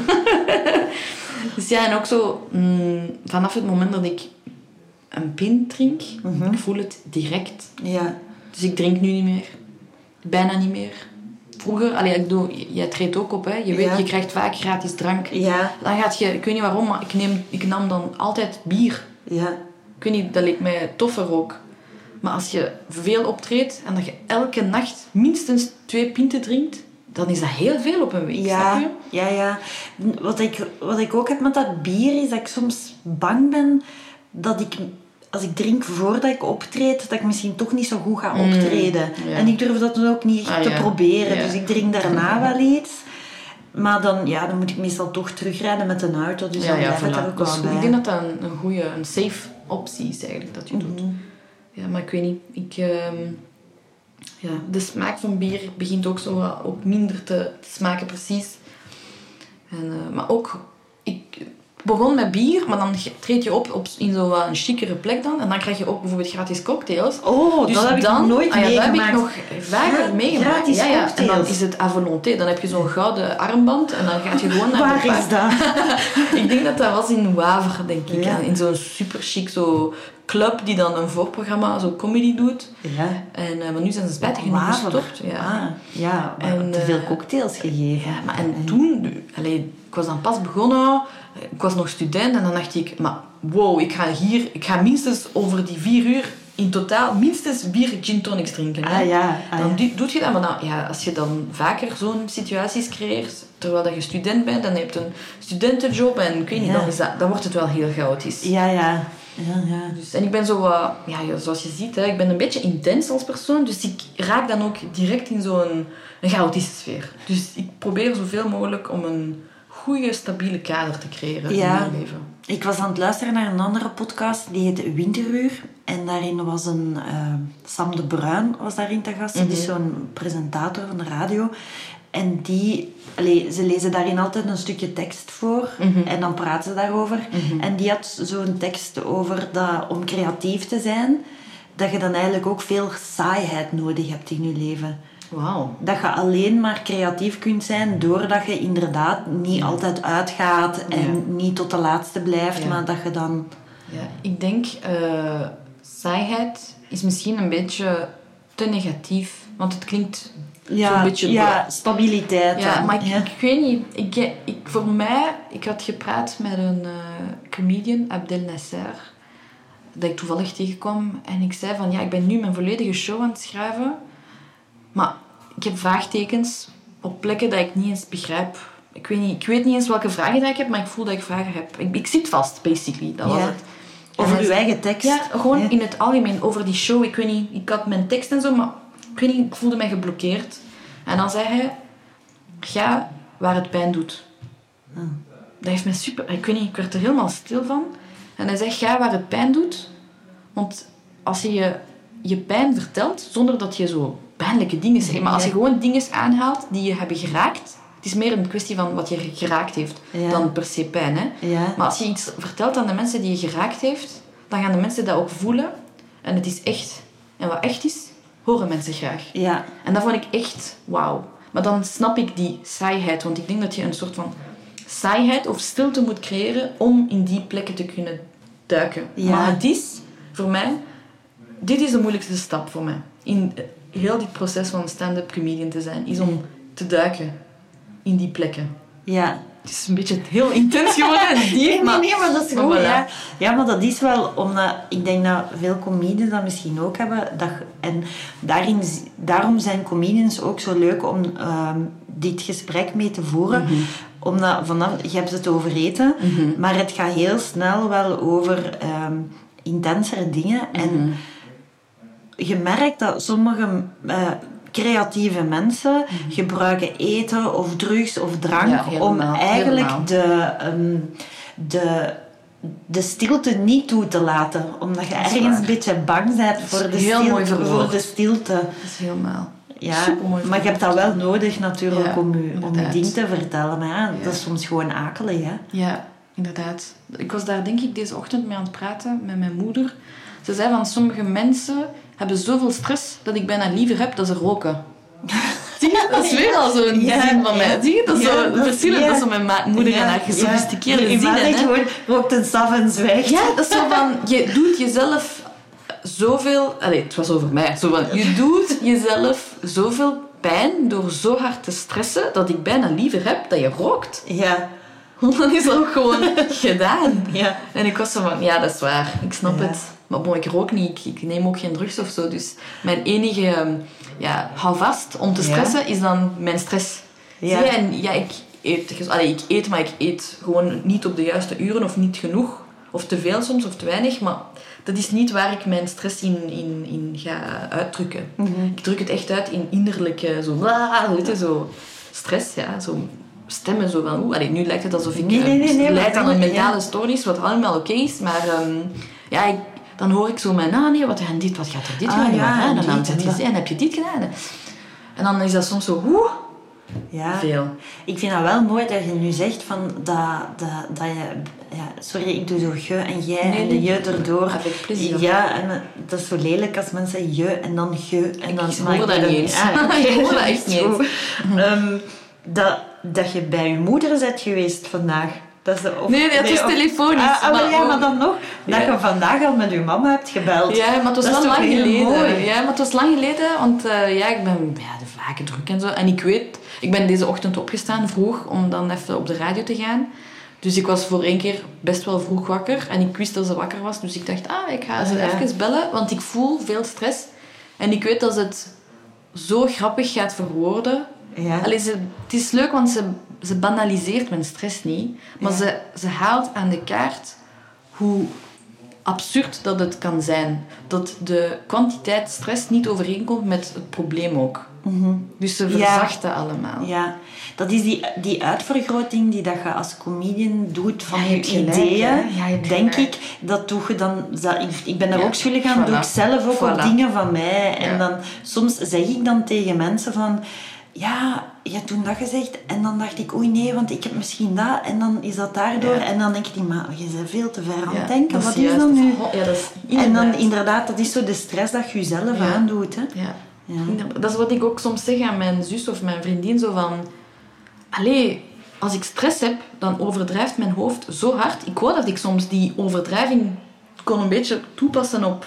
S2: Dus ja, en ook zo, mm, vanaf het moment dat ik een pint drink,
S1: Mhm.
S2: ik voel het direct.
S1: Ja.
S2: Dus ik drink nu niet meer. Bijna niet meer. Vroeger, allee, ik doe, jij treedt ook op, hè. Je weet,
S1: Ja.
S2: je krijgt vaak gratis drank.
S1: Ja,
S2: Dan gaat je, ik weet niet waarom, maar ik, neem, ik nam dan altijd bier.
S1: ja.
S2: Ik weet niet, dat leek mij toffer ook. Maar als je veel optreedt en dat je elke nacht minstens twee pinten drinkt, dan is dat heel veel op een week, snap
S1: Ja, ja, ja. Wat ik, wat ik ook heb met dat bier is dat ik soms bang ben dat ik, als ik drink voordat ik optreed, dat ik misschien toch niet zo goed ga optreden.
S2: ja.
S1: En ik durf dat dan ook niet
S2: Ah,
S1: te
S2: ja.
S1: proberen.
S2: Ja.
S1: Dus ik drink daarna [laughs] wel iets. Maar dan, ja, dan moet ik meestal toch terugrijden met een auto. Dus dan blijft het er ook
S2: is
S1: wel bij.
S2: Ik denk dat dat een, een goede, een safe optie is eigenlijk, dat je doet.
S1: Mhm.
S2: Ja, maar ik weet niet. Ik, ehm, ja, de smaak van bier begint ook zo ook minder te, te smaken, precies. En, eh, maar ook, ik begon met bier, maar dan treed je op, op in zo'n een chicere plek dan. En dan krijg je ook bijvoorbeeld gratis cocktails.
S1: Oh,
S2: Dus
S1: dat heb ik
S2: dan,
S1: nog nooit
S2: ah ja, dat heb ik nog vaker meegemaakt.
S1: gratis
S2: ja, ja. En dan is het à volonté. Dan heb je zo'n gouden armband en dan ga je gewoon naar
S1: Waar
S2: de
S1: is dat? [laughs]
S2: ik denk dat dat was in Waver, denk ik.
S1: Ja.
S2: In zo'n super chic zo club die dan een voorprogramma, zo comedy doet.
S1: Ja.
S2: En, eh, maar nu zijn ze spijtig genoeg gestopt. Ja.
S1: Ah, ja, maar
S2: En,
S1: te veel
S2: eh,
S1: cocktails gegeven.
S2: Ja, maar en toen, allee, ik was dan pas begonnen, ik was nog student en dan dacht ik, maar wow, ik ga hier, ik ga minstens over die vier uur in totaal minstens vier gin tonics drinken. hè.
S1: Ah ja, ah,
S2: dan
S1: ja.
S2: doe- doe je dat, maar dan, ja, als je dan vaker zo'n situaties creëert, terwijl dat je student bent en je hebt een studentenjob en ik weet niet,
S1: Ja.
S2: dan, is dat, dan wordt het wel heel chaotisch.
S1: Ja, ja. Ja, ja.
S2: Dus, en ik ben zo, wat- ja, zoals je ziet, hè, ik ben een beetje intens als persoon. Dus ik raak dan ook direct in zo'n chaotische sfeer. Dus ik probeer zoveel mogelijk om een goede, stabiele kader te creëren
S1: Ja.
S2: in mijn leven.
S1: Ik was aan het luisteren naar een andere podcast, die heette Winteruur. En daarin was een... eh, Sam de Bruin was daarin te gast. Die is zo'n presentator van de radio. En die... Allee, ze lezen daarin altijd een stukje tekst voor. En dan praten ze daarover. En die had zo'n tekst over dat om creatief te zijn... Dat je dan eigenlijk ook veel saaiheid nodig hebt in je leven.
S2: Wauw.
S1: Dat je alleen maar creatief kunt zijn doordat je inderdaad niet altijd uitgaat en
S2: Ja.
S1: niet tot de laatste blijft,
S2: Ja.
S1: maar dat je dan...
S2: Ja, ik denk, eh saaiheid is misschien een beetje te negatief. Want het klinkt beetje...
S1: ja stabiliteit.
S2: Ja,
S1: dan.
S2: maar ik,
S1: Ja.
S2: ik weet niet. Ik, ik, voor mij, ik had gepraat met een eh, comedian, Abdel Nasser, dat ik toevallig tegenkwam. En ik zei van, ja, ik ben nu mijn volledige show aan het schrijven. Maar ik heb vraagtekens op plekken dat ik niet eens begrijp. Ik weet niet, ik weet niet eens welke vragen dat ik heb, maar ik voel dat ik vragen heb. Ik, ik zit vast, basically. Dat was
S1: Ja.
S2: het.
S1: Over
S2: hij-
S1: eigen tekst.
S2: Ja, gewoon
S1: Ja.
S2: in het algemeen over die show. Ik weet niet, ik had mijn tekst en zo, maar ik weet niet, ik voelde mij geblokkeerd. En dan zei hij, ga waar het pijn doet.
S1: Ah.
S2: Dat heeft mij super... Ik weet niet, ik werd er helemaal stil van. En hij zegt, ga waar het pijn doet. Want als je je, je pijn vertelt, zonder dat je zo pijnlijke dingen zegt, maar als je gewoon dingen aanhaalt die je hebben geraakt... Het is meer een kwestie van wat je geraakt heeft,
S1: Ja.
S2: dan per se pijn. Hè?
S1: Ja.
S2: Maar als je iets vertelt aan de mensen die je geraakt heeft, dan gaan de mensen dat ook voelen. En het is echt. En wat echt is, horen mensen graag.
S1: Ja.
S2: En dat vond ik echt wauw. Maar dan snap ik die saaiheid. Want ik denk dat je een soort van saaiheid of stilte moet creëren om in die plekken te kunnen duiken.
S1: Ja.
S2: Maar het is, voor mij, dit is de moeilijkste stap voor mij. In heel dit proces van stand-up comedian te zijn, is om te duiken in die plekken.
S1: Ja.
S2: Het is een beetje heel intens geworden [laughs] en diep,
S1: Nee,
S2: maar...
S1: nee, maar dat is goed.
S2: voilà.
S1: Ja. ja, maar dat is wel omdat ik denk dat veel comedians dat misschien ook hebben. Dat, en daarin, daarom zijn comedians ook zo leuk om ehm, dit gesprek mee te voeren.
S2: Mhm.
S1: Omdat vanaf, je hebt het over eten, maar het gaat heel snel wel over ehm intensere dingen.
S2: Mhm.
S1: En je merkt dat sommige eh, creatieve mensen gebruiken eten of drugs of drank
S2: Mhm. Ja,
S1: om eigenlijk
S2: helemaal.
S1: de, ehm, de, de stilte niet toe te laten. Omdat je ergens
S2: waar.
S1: een beetje bang bent voor de,
S2: heel mooi
S1: stilte, voor de stilte.
S2: Dat is helemaal...
S1: Ja,
S2: Supermooi
S1: maar je hebt dat wel nodig natuurlijk
S2: Ja,
S1: om, je, om je ding te vertellen. Maar ja, dat is soms gewoon akelig. Hè?
S2: Ja, inderdaad. Ik was daar denk ik deze ochtend mee aan het praten met mijn moeder. Ze zei van sommige mensen hebben zoveel stress dat ik bijna liever heb dat ze roken. Zie je? Dat is weer al zo'n
S1: Ja,
S2: zin van mij. Zie je? Dat is
S1: Ja,
S2: zo
S1: dat
S2: verschillend.
S1: ja.
S2: Dat mijn moeder en haar gesofisticeerde
S1: ja. Je
S2: zinnen.
S1: maakt
S2: hè.
S1: gewoon rookt een saf en zwijgt.
S2: Ja, dat is zo van, je doet jezelf zoveel... Allee, het was over mij. Zo van, je doet jezelf zoveel pijn door zo hard te stressen dat ik bijna liever heb dat je rookt.
S1: Ja.
S2: Want dan is het ook gewoon gedaan.
S1: Ja.
S2: En ik was zo van, ja, dat is waar. Ik snap het. Maar bon, ik rook niet. Ik, ik neem ook geen drugs of zo. Dus mijn enige ehm, ja, houvast om te
S1: Ja.
S2: stressen is dan mijn stress.
S1: Ja.
S2: Zie je? En ja, ik eet, allee, ik eet, maar ik eet gewoon niet op de juiste uren of niet genoeg. Of te veel soms, of te weinig. Maar dat is niet waar ik mijn stress in, in, in ga uitdrukken.
S1: Mhm.
S2: Ik druk het echt uit in innerlijke, zo, je, zo stress, ja. Zo stemmen, zo van, oeh, allee, nu lijkt het alsof ik
S1: Nee, nee, nee, nee,
S2: leid aan een mentale stoornis, wat allemaal oké is. Maar ehm, ja, ik, dan hoor ik zo mijn, ah nee, wat en dit, wat gaat er dit
S1: Ah,
S2: gaan?
S1: ja,
S2: en
S1: en
S2: dan heb je, en heb je dit gedaan. En dan is dat soms zo, oeh,
S1: Ja.
S2: veel.
S1: Ik vind dat wel mooi dat je nu zegt van dat, dat, dat je... Ja, sorry, ik doe zo je en jij
S2: Nee,
S1: en
S2: nee.
S1: je erdoor.
S2: Avec plezier.
S1: Ja, en dat is zo lelijk als mensen je en dan je. En dan
S2: Ik hoor dat [laughs] [laughs] niet eens. Ik hoor dat echt niet
S1: dat, dat je bij je moeder bent geweest vandaag. Dat is de, of,
S2: Nee, dat is
S1: of-
S2: telefonisch,
S1: Ah, ah,
S2: maar
S1: ja, maar dan nog, dat je vandaag al met je mama hebt gebeld.
S2: Ja, maar het was wel lang geleden.
S1: mooi.
S2: Ja, maar het was lang geleden, want eh, ja, ik ben ja, de vaker druk en zo. En ik weet, ik ben deze ochtend opgestaan vroeg om dan even op de radio te gaan. Dus ik was voor één keer best wel vroeg wakker en ik wist dat ze wakker was. Dus ik dacht, ah, ik ga ze
S1: ja.
S2: even bellen, want ik voel veel stress. En ik weet dat ze het zo grappig gaat verwoorden.
S1: Ja.
S2: Allee, ze, het is leuk, want ze, ze banaliseert mijn stress niet. Maar
S1: Ja.
S2: ze, ze haalt aan de kaart hoe absurd dat het kan zijn. Dat de kwantiteit stress niet overeenkomt met het probleem ook. Dus ze
S1: Mhm. Ja.
S2: verzachten allemaal.
S1: Ja, dat is die, die uitvergroting die dat je als comedian doet van
S2: Ja, je
S1: je
S2: hebt gelijk,
S1: ideeën.
S2: Ja,
S1: denk
S2: gelijk.
S1: ik, dat doe je dan... ik, ben daar ook schuldig aan, doe ik
S2: voilà.
S1: zelf ook op
S2: Voilà.
S1: dingen van mij. En dan, soms zeg ik dan tegen mensen van... Ja, je hebt toen dat gezegd. En dan dacht ik, oei nee, want ik heb misschien dat. En dan is dat daardoor.
S2: Ja.
S1: En dan denk ik, maar je bent veel te ver aan het denken. Wat
S2: is
S1: dat nu?
S2: Ja, dat is
S1: En dan
S2: inderdaad.
S1: dat is zo de stress dat je jezelf aandoet. Hè?
S2: Ja. Dat is wat ik ook soms zeg aan mijn zus of mijn vriendin. Zo van... Allee, als ik stress heb, dan overdrijft mijn hoofd zo hard. Ik wou dat ik soms die overdrijving kon een beetje toepassen op...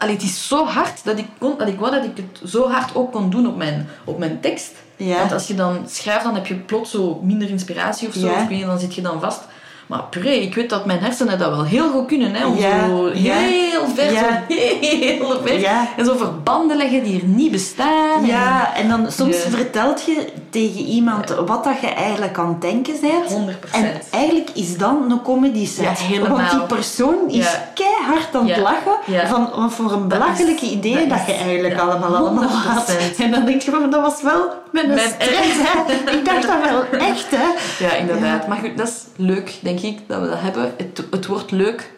S2: Allee, het is zo hard dat ik, kon, dat ik wou dat ik het zo hard ook kon doen op mijn, op mijn tekst.
S1: Ja.
S2: Want als je dan schrijft, dan heb je plots zo minder inspiratie of zo.
S1: Ja.
S2: Of weet niet, dan zit je dan vast. Maar puree, ik weet dat mijn hersenen dat wel heel goed kunnen. Hè, om
S1: Ja,
S2: zo heel ver, zo heel ver. En zo verbanden leggen die er niet bestaan.
S1: Ja, en dan soms vertelt je tegen iemand wat dat je eigenlijk aan het denken bent.
S2: 100%.
S1: En eigenlijk is dan een comedy set.
S2: Ja.
S1: Want die persoon is
S2: Ja.
S1: keihard aan het lachen van wat voor een belachelijke idee
S2: dat
S1: je eigenlijk allemaal allemaal had.
S2: 100%.
S1: En dan denk je van, dat was wel met een
S2: Mijn
S1: stress, hè. Ik dacht dat wel echt, hè. [laughs]
S2: Ja, inderdaad. Maar goed, dat is leuk, denk ik, dat we dat hebben. Het, het wordt leuk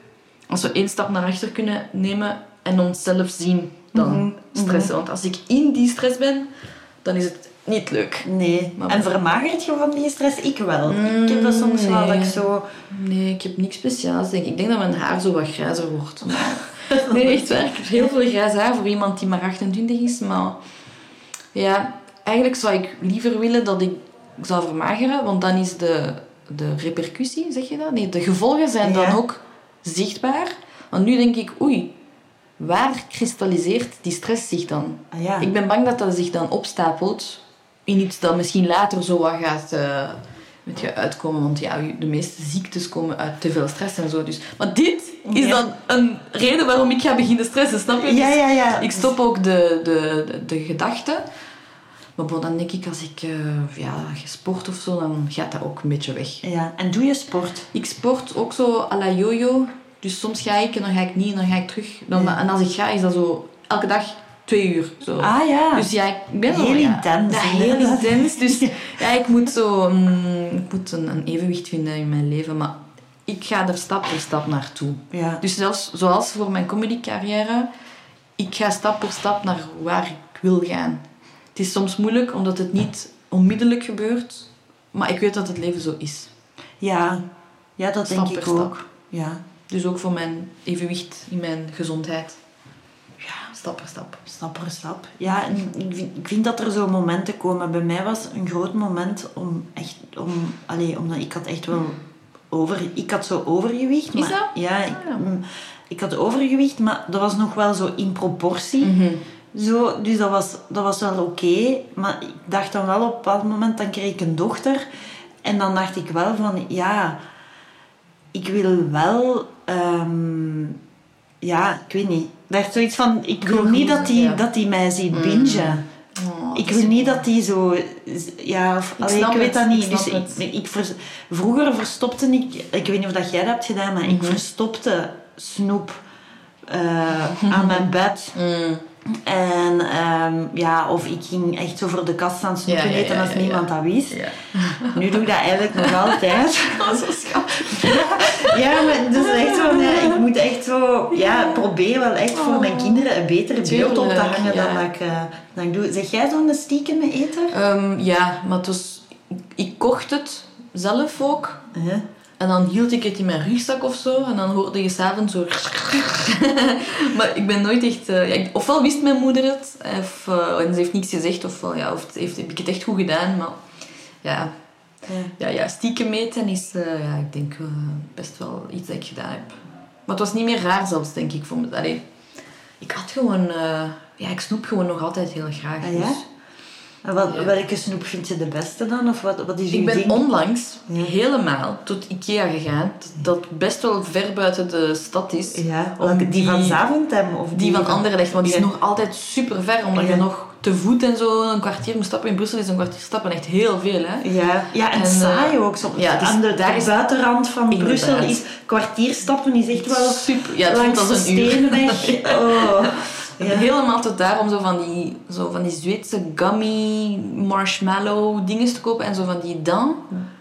S2: als we één stap naar achter kunnen nemen en onszelf zien dan
S1: Mhm,
S2: stressen. Want als ik in die stress ben, dan is het niet leuk.
S1: Nee.
S2: Maar-
S1: En vermagert je van die stress? Ik wel. ik heb dat soms wel dat ik zo...
S2: Nee, ik heb niks speciaals, denk ik. Ik denk dat mijn haar zo wat grijzer wordt. [laughs] Nee, echt waar. Ik heb heel veel grijs haar voor iemand die maar 28 is. Maar ja, eigenlijk zou ik liever willen dat ik zou vermageren. Want dan is de, de repercussie, zeg je dat? Nee, de gevolgen zijn
S1: Ja.
S2: dan ook zichtbaar. Want nu denk ik, oei, waar kristalliseert die stress zich dan?
S1: Ah, ja.
S2: Ik ben bang dat dat zich dan opstapelt in iets dat misschien later zo wat gaat eh, met je uitkomen. Want ja, de meeste ziektes komen uit te veel stress en zo. Dus. Maar dit is
S1: Ja.
S2: dan een reden waarom ik ga beginnen stressen, snap je?
S1: Ja,
S2: Dus
S1: ja, ja.
S2: Ik stop ook de, de, de, de gedachten. Maar bon, dan denk ik, als ik eh, ja, sport of zo, dan gaat dat ook een beetje weg.
S1: Ja. En doe je sport?
S2: Ik sport ook zo à la yo-yo. Dus soms ga ik en dan ga ik niet en dan ga ik terug. Dan,
S1: Ja.
S2: En als ik ga, is dat zo elke dag twee uur. Zo.
S1: Ah ja.
S2: Dus ja, ik ben wel,
S1: Heel
S2: ja,
S1: intens,
S2: Ja, heel intens. Dus [laughs] ja, ik moet zo mm, ik moet een, een evenwicht vinden in mijn leven. Maar ik ga er stap voor stap naartoe.
S1: ja.
S2: Dus zelfs zoals voor mijn comedy carrière, ik ga stap voor stap naar waar ik wil gaan. Het is soms moeilijk omdat het niet onmiddellijk gebeurt, maar ik weet dat het leven zo is.
S1: Ja, ja dat
S2: Stap
S1: denk ik
S2: per stap.
S1: ook. Ja.
S2: Dus ook voor mijn evenwicht in mijn gezondheid. Ja, stap per stap.
S1: Stap per stap. Ja, en ik vind, ik vind dat er zo momenten komen. Bij mij was een groot moment om echt... Om, allee, omdat ik had echt wel over... Ik had zo overgewicht.
S2: Is
S1: maar,
S2: dat?
S1: Ja, ik,
S2: Ah, ja.
S1: mm, ik had overgewicht, maar dat was nog wel zo in proportie.
S2: Mhm.
S1: Zo, dus dat was, dat was wel oké. maar ik dacht dan wel op een bepaald moment, dan kreeg ik een dochter. En dan dacht ik wel van, ja, ik wil wel, ehm, ja, ik weet niet. Ik dacht zoiets van, ik wil niet dat die,
S2: ja.
S1: dat die mij ziet bingen.
S2: Oh,
S1: Ik wil
S2: is-
S1: niet dat die zo, ja, of,
S2: Ik
S1: allee, ik weet
S2: het,
S1: dat niet.
S2: ik
S1: dus ik, ik vers- vroeger verstopte ik, ik weet niet of dat jij dat hebt gedaan, maar ik
S2: Mhm.
S1: verstopte snoep eh, aan mijn bed.
S2: Mm.
S1: En ehm, ja, of ik ging echt zo voor de kast staan snoepen
S2: Ja,
S1: eten
S2: ja,
S1: als niemand dat wist. Nu doe ik dat eigenlijk nog altijd. [laughs]
S2: Oh, zo schattig. [laughs]
S1: Ja, maar dus echt zo, ja, ik moet echt zo, ja, probeer wel echt voor mijn kinderen een betere beeld op te hangen dan dat ik, eh, dan ik doe. Zeg jij zo'n stiekem met eter?
S2: Ehm, ja, maar was, ik kocht het zelf ook.
S1: Uh-huh.
S2: En dan hield ik het in mijn rugzak of zo. En dan hoorde je s'avonds zo... [laughs] maar ik ben nooit echt... eh, ja, ik- ofwel wist mijn moeder het. Of, eh, en ze heeft niks gezegd. Ofwel ja, of het heeft, heb ik het echt goed gedaan. Maar ja,
S1: Ja.
S2: ja, ja stiekem meten is... eh, ja, ik denk eh, best wel iets dat ik gedaan heb. Maar het was niet meer raar zelfs, denk ik. Voor me. Allee, ik had gewoon... eh, ja, ik snoep gewoon nog altijd heel graag.
S1: Ah, ja?
S2: dus-
S1: En wat,
S2: Ja.
S1: welke snoep vind je de beste dan? Of wat, wat is
S2: Ik ben
S1: ding?
S2: onlangs
S1: Ja.
S2: helemaal tot Ikea gegaan, dat best wel ver buiten de stad is.
S1: Ja,
S2: Om
S1: die, van
S2: die-
S1: Zaventem? Of
S2: Die van Anderlecht, want die is nog altijd super ver, omdat je nog te voet en zo een kwartier moet stappen. In Brussel is een kwartier stappen echt heel veel, hè.
S1: Ja, ja en,
S2: En,
S1: saai
S2: eh,
S1: ook. Zo,
S2: ja, is-
S1: aan de,
S2: daar
S1: buitenrand van
S2: Inderdaad.
S1: Brussel is kwartier stappen is echt wel
S2: Super. Ja, het
S1: langs
S2: als een uur.
S1: steenweg. [laughs] Oh. Ja.
S2: Helemaal tot daar om zo van die, zo van die Zweedse gummy marshmallow dingen te kopen. En zo van die dan,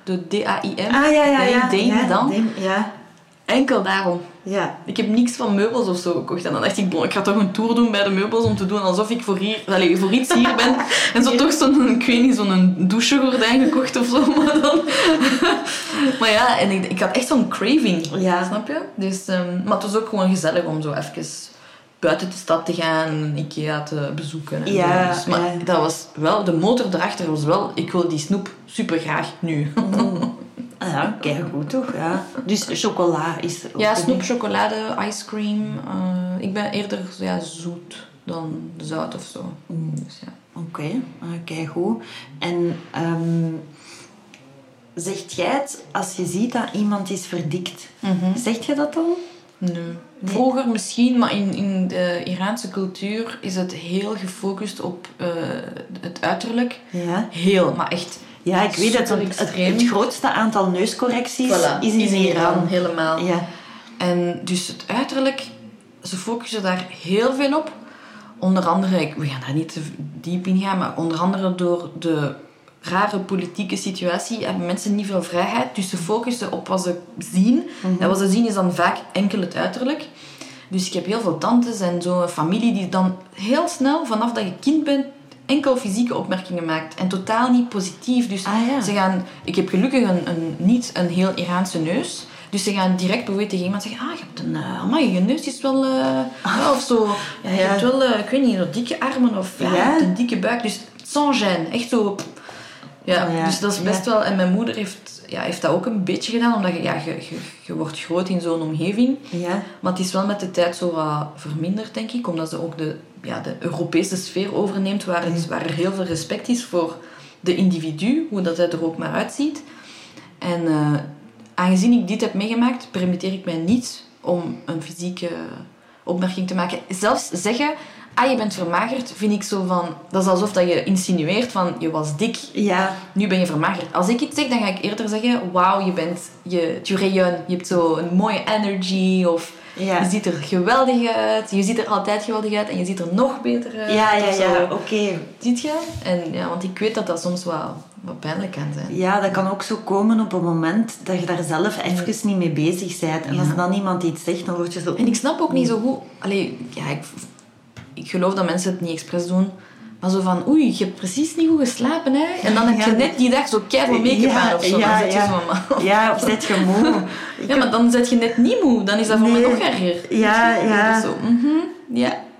S2: de D-A-I-M.
S1: Ah ja, ja, ja.
S2: Dame,
S1: ja,
S2: dan.
S1: Dame, ja,
S2: Enkel daarom.
S1: ja.
S2: Ik heb niks van meubels of zo gekocht. En dan dacht ik, bon, ik ga toch een tour doen bij de meubels om te doen alsof ik voor, hier, allez, voor iets hier ben. [laughs] En zo toch zo'n, ik weet niet, zo'n douchegordijn gekocht of zo. [laughs] Maar, dan... [laughs] maar ja, en ik, ik had echt zo'n craving.
S1: Ja.
S2: Snap je? Dus, ehm, maar het was ook gewoon gezellig om zo even buiten de stad te gaan, Ikea te bezoeken. En
S1: Ja.
S2: Dus, maar
S1: ja.
S2: dat was wel, de motor erachter was wel, ik wil die snoep super graag nu. [laughs]
S1: Ah ja, kijk goed toch? Ja. Dus chocola is ook
S2: Ja, snoep, chocolade, ice cream. eh, ik ben eerder ja, zoet dan zout of zo. Dus ja.
S1: Oké, ah, kijk goed. En ehm, zegt jij het als je ziet dat iemand is verdikt? Zegt je dat dan?
S2: Nee. Vroeger misschien, maar in, in de Iraanse cultuur is het heel gefocust op eh, het uiterlijk.
S1: Ja.
S2: Heel, maar echt.
S1: Ja, ik weet het. Want Het,
S2: extreem.
S1: het grootste aantal neuscorrecties
S2: Voilà,
S1: is in Iran.
S2: Helemaal.
S1: Ja.
S2: En dus het uiterlijk, ze focussen daar heel veel op. Onder andere, ik- we gaan daar niet te diep in gaan, maar onder andere door de rare politieke situatie hebben mensen niet veel vrijheid. Dus ze focussen op wat ze zien. En wat ze zien is dan vaak enkel het uiterlijk. Dus ik heb heel veel tantes en zo'n familie die dan heel snel, vanaf dat je kind bent, enkel fysieke opmerkingen maakt. En totaal niet positief. Dus
S1: Ah, ja.
S2: ze gaan... Ik heb gelukkig een, een, niet een heel Iraanse neus. Dus ze gaan direct bijvoorbeeld tegen iemand zeggen... Ah, je hebt een... Uh, amai, je neus is wel... eh, ja, of zo. [laughs] Ja, je hebt wel, eh, ik weet niet, zo dikke armen. Of ja, een dikke buik. Dus sans gêne. Echt zo... Ja,
S1: Oh ja,
S2: dus dat is best wel... En mijn moeder heeft, ja, heeft dat ook een beetje gedaan. Omdat je, ja, je, je, je wordt groot in zo'n omgeving.
S1: Ja.
S2: Maar het is wel met de tijd zo wat verminderd, denk ik. Omdat ze ook de, ja, de Europese sfeer overneemt. Waar, het, waar er heel veel respect is voor de individu. Hoe dat hij er ook maar uitziet. En eh, aangezien ik dit heb meegemaakt, permitteer ik mij niet om een fysieke opmerking te maken. Zelfs zeggen... Ah, je bent vermagerd, vind ik zo van... Dat is alsof dat je insinueert van... Je was dik,
S1: Ja.
S2: nu ben je vermagerd. Als ik iets zeg, dan ga ik eerder zeggen... Wauw, je bent... Je, tu. Je hebt zo een mooie energy. Of
S1: Ja.
S2: je ziet er geweldig uit. Je ziet er altijd geweldig uit. En je ziet er nog beter uit.
S1: Ja, ja, ja, oké.
S2: Ziet je? En ja, want ik weet dat dat soms wat, wat pijnlijk kan zijn.
S1: Ja, dat kan ook zo komen op een moment dat je daar zelf even niet mee bezig bent. En als dan iemand iets zegt, dan word je zo...
S2: En ik snap ook niet zo goed... Allee, ja, ik, ik geloof dat mensen het niet expres doen. Maar zo van, oei, je hebt precies niet goed geslapen, hè? En dan heb je
S1: Ja.
S2: net die dag zo keihard make-up
S1: Ja,
S2: aan of zo.
S1: ja,
S2: dan zit je
S1: ja.
S2: zo van, [laughs]
S1: Ja, of zet je moe. [laughs]
S2: Ja, maar dan zet je net niet moe. Dan is dat voor
S1: Nee.
S2: mij nog erger.
S1: Ja, ja.
S2: Zo, mhm,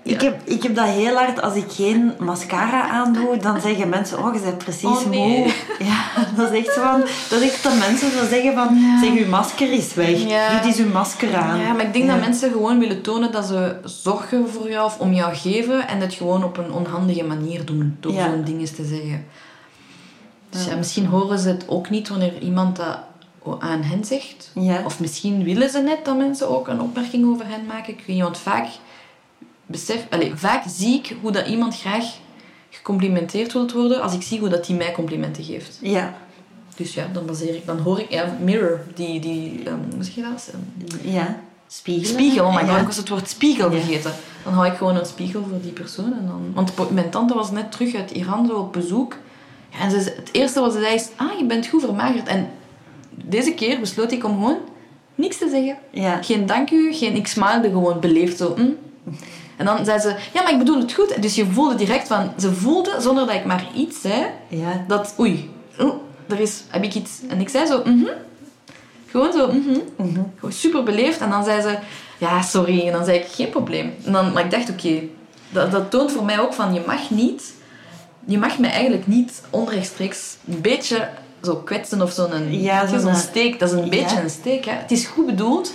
S2: ja.
S1: Ik
S2: ja.
S1: heb, ik heb dat heel hard als ik geen mascara aandoe, dan zeggen mensen, oh, je bent precies
S2: Oh, nee.
S1: moe. [laughs] Ja, dat is echt zo van, dat is echt dat mensen zo zeggen van, zeg, uw masker is weg.
S2: Ja.
S1: Dit is uw masker aan.
S2: Ja, maar ik denk
S1: Ja.
S2: dat mensen gewoon willen tonen dat ze zorgen voor jou of om jou geven en het gewoon op een onhandige manier doen door
S1: Ja.
S2: zo'n dingen te zeggen. Dus ja, misschien horen ze het ook niet wanneer iemand dat aan hen zegt.
S1: Ja.
S2: Of misschien willen ze net dat mensen ook een opmerking over hen maken. Ik weet niet, want vaak, besef, allez, vaak zie ik hoe dat iemand graag gecomplimenteerd wilt worden als ik zie hoe dat die mij complimenten geeft.
S1: Ja,
S2: Dus ja, dan baseer ik, dan hoor ik, ja, mirror, die, die ehm, hoe zeg je dat? Ehm,
S1: ja. Spiegel.
S2: Spiegel, oh my god,
S1: Ja.
S2: ik was het woord spiegel
S1: Ja.
S2: vergeten. Dan hou ik gewoon een spiegel voor die persoon. En dan... Want mijn tante was net terug uit Iran zo op bezoek. Ja, en ze, het eerste wat ze zei is, ah, je bent goed vermagerd. En deze keer besloot ik om gewoon niks te zeggen.
S1: Ja.
S2: Geen dank u, geen, ik smilede gewoon beleefd zo. hm. En dan zei ze, ja, maar ik bedoel het goed. Dus je voelde direct van, ze voelde zonder dat ik maar iets zei,
S1: Ja.
S2: dat, oei, oeh, er is, heb ik iets. En ik zei zo, mhm. Gewoon zo, mhm. Gewoon super beleefd. En dan zei ze, ja, sorry. En dan zei ik, geen probleem. En dan, maar ik dacht, oké, dat, dat toont voor mij ook van, je mag niet, je mag mij eigenlijk niet onrechtstreeks een beetje zo kwetsen of zo'n
S1: Ja, zo'n-
S2: een steek. Dat is een
S1: Ja.
S2: beetje een steek, hè. Het is goed bedoeld,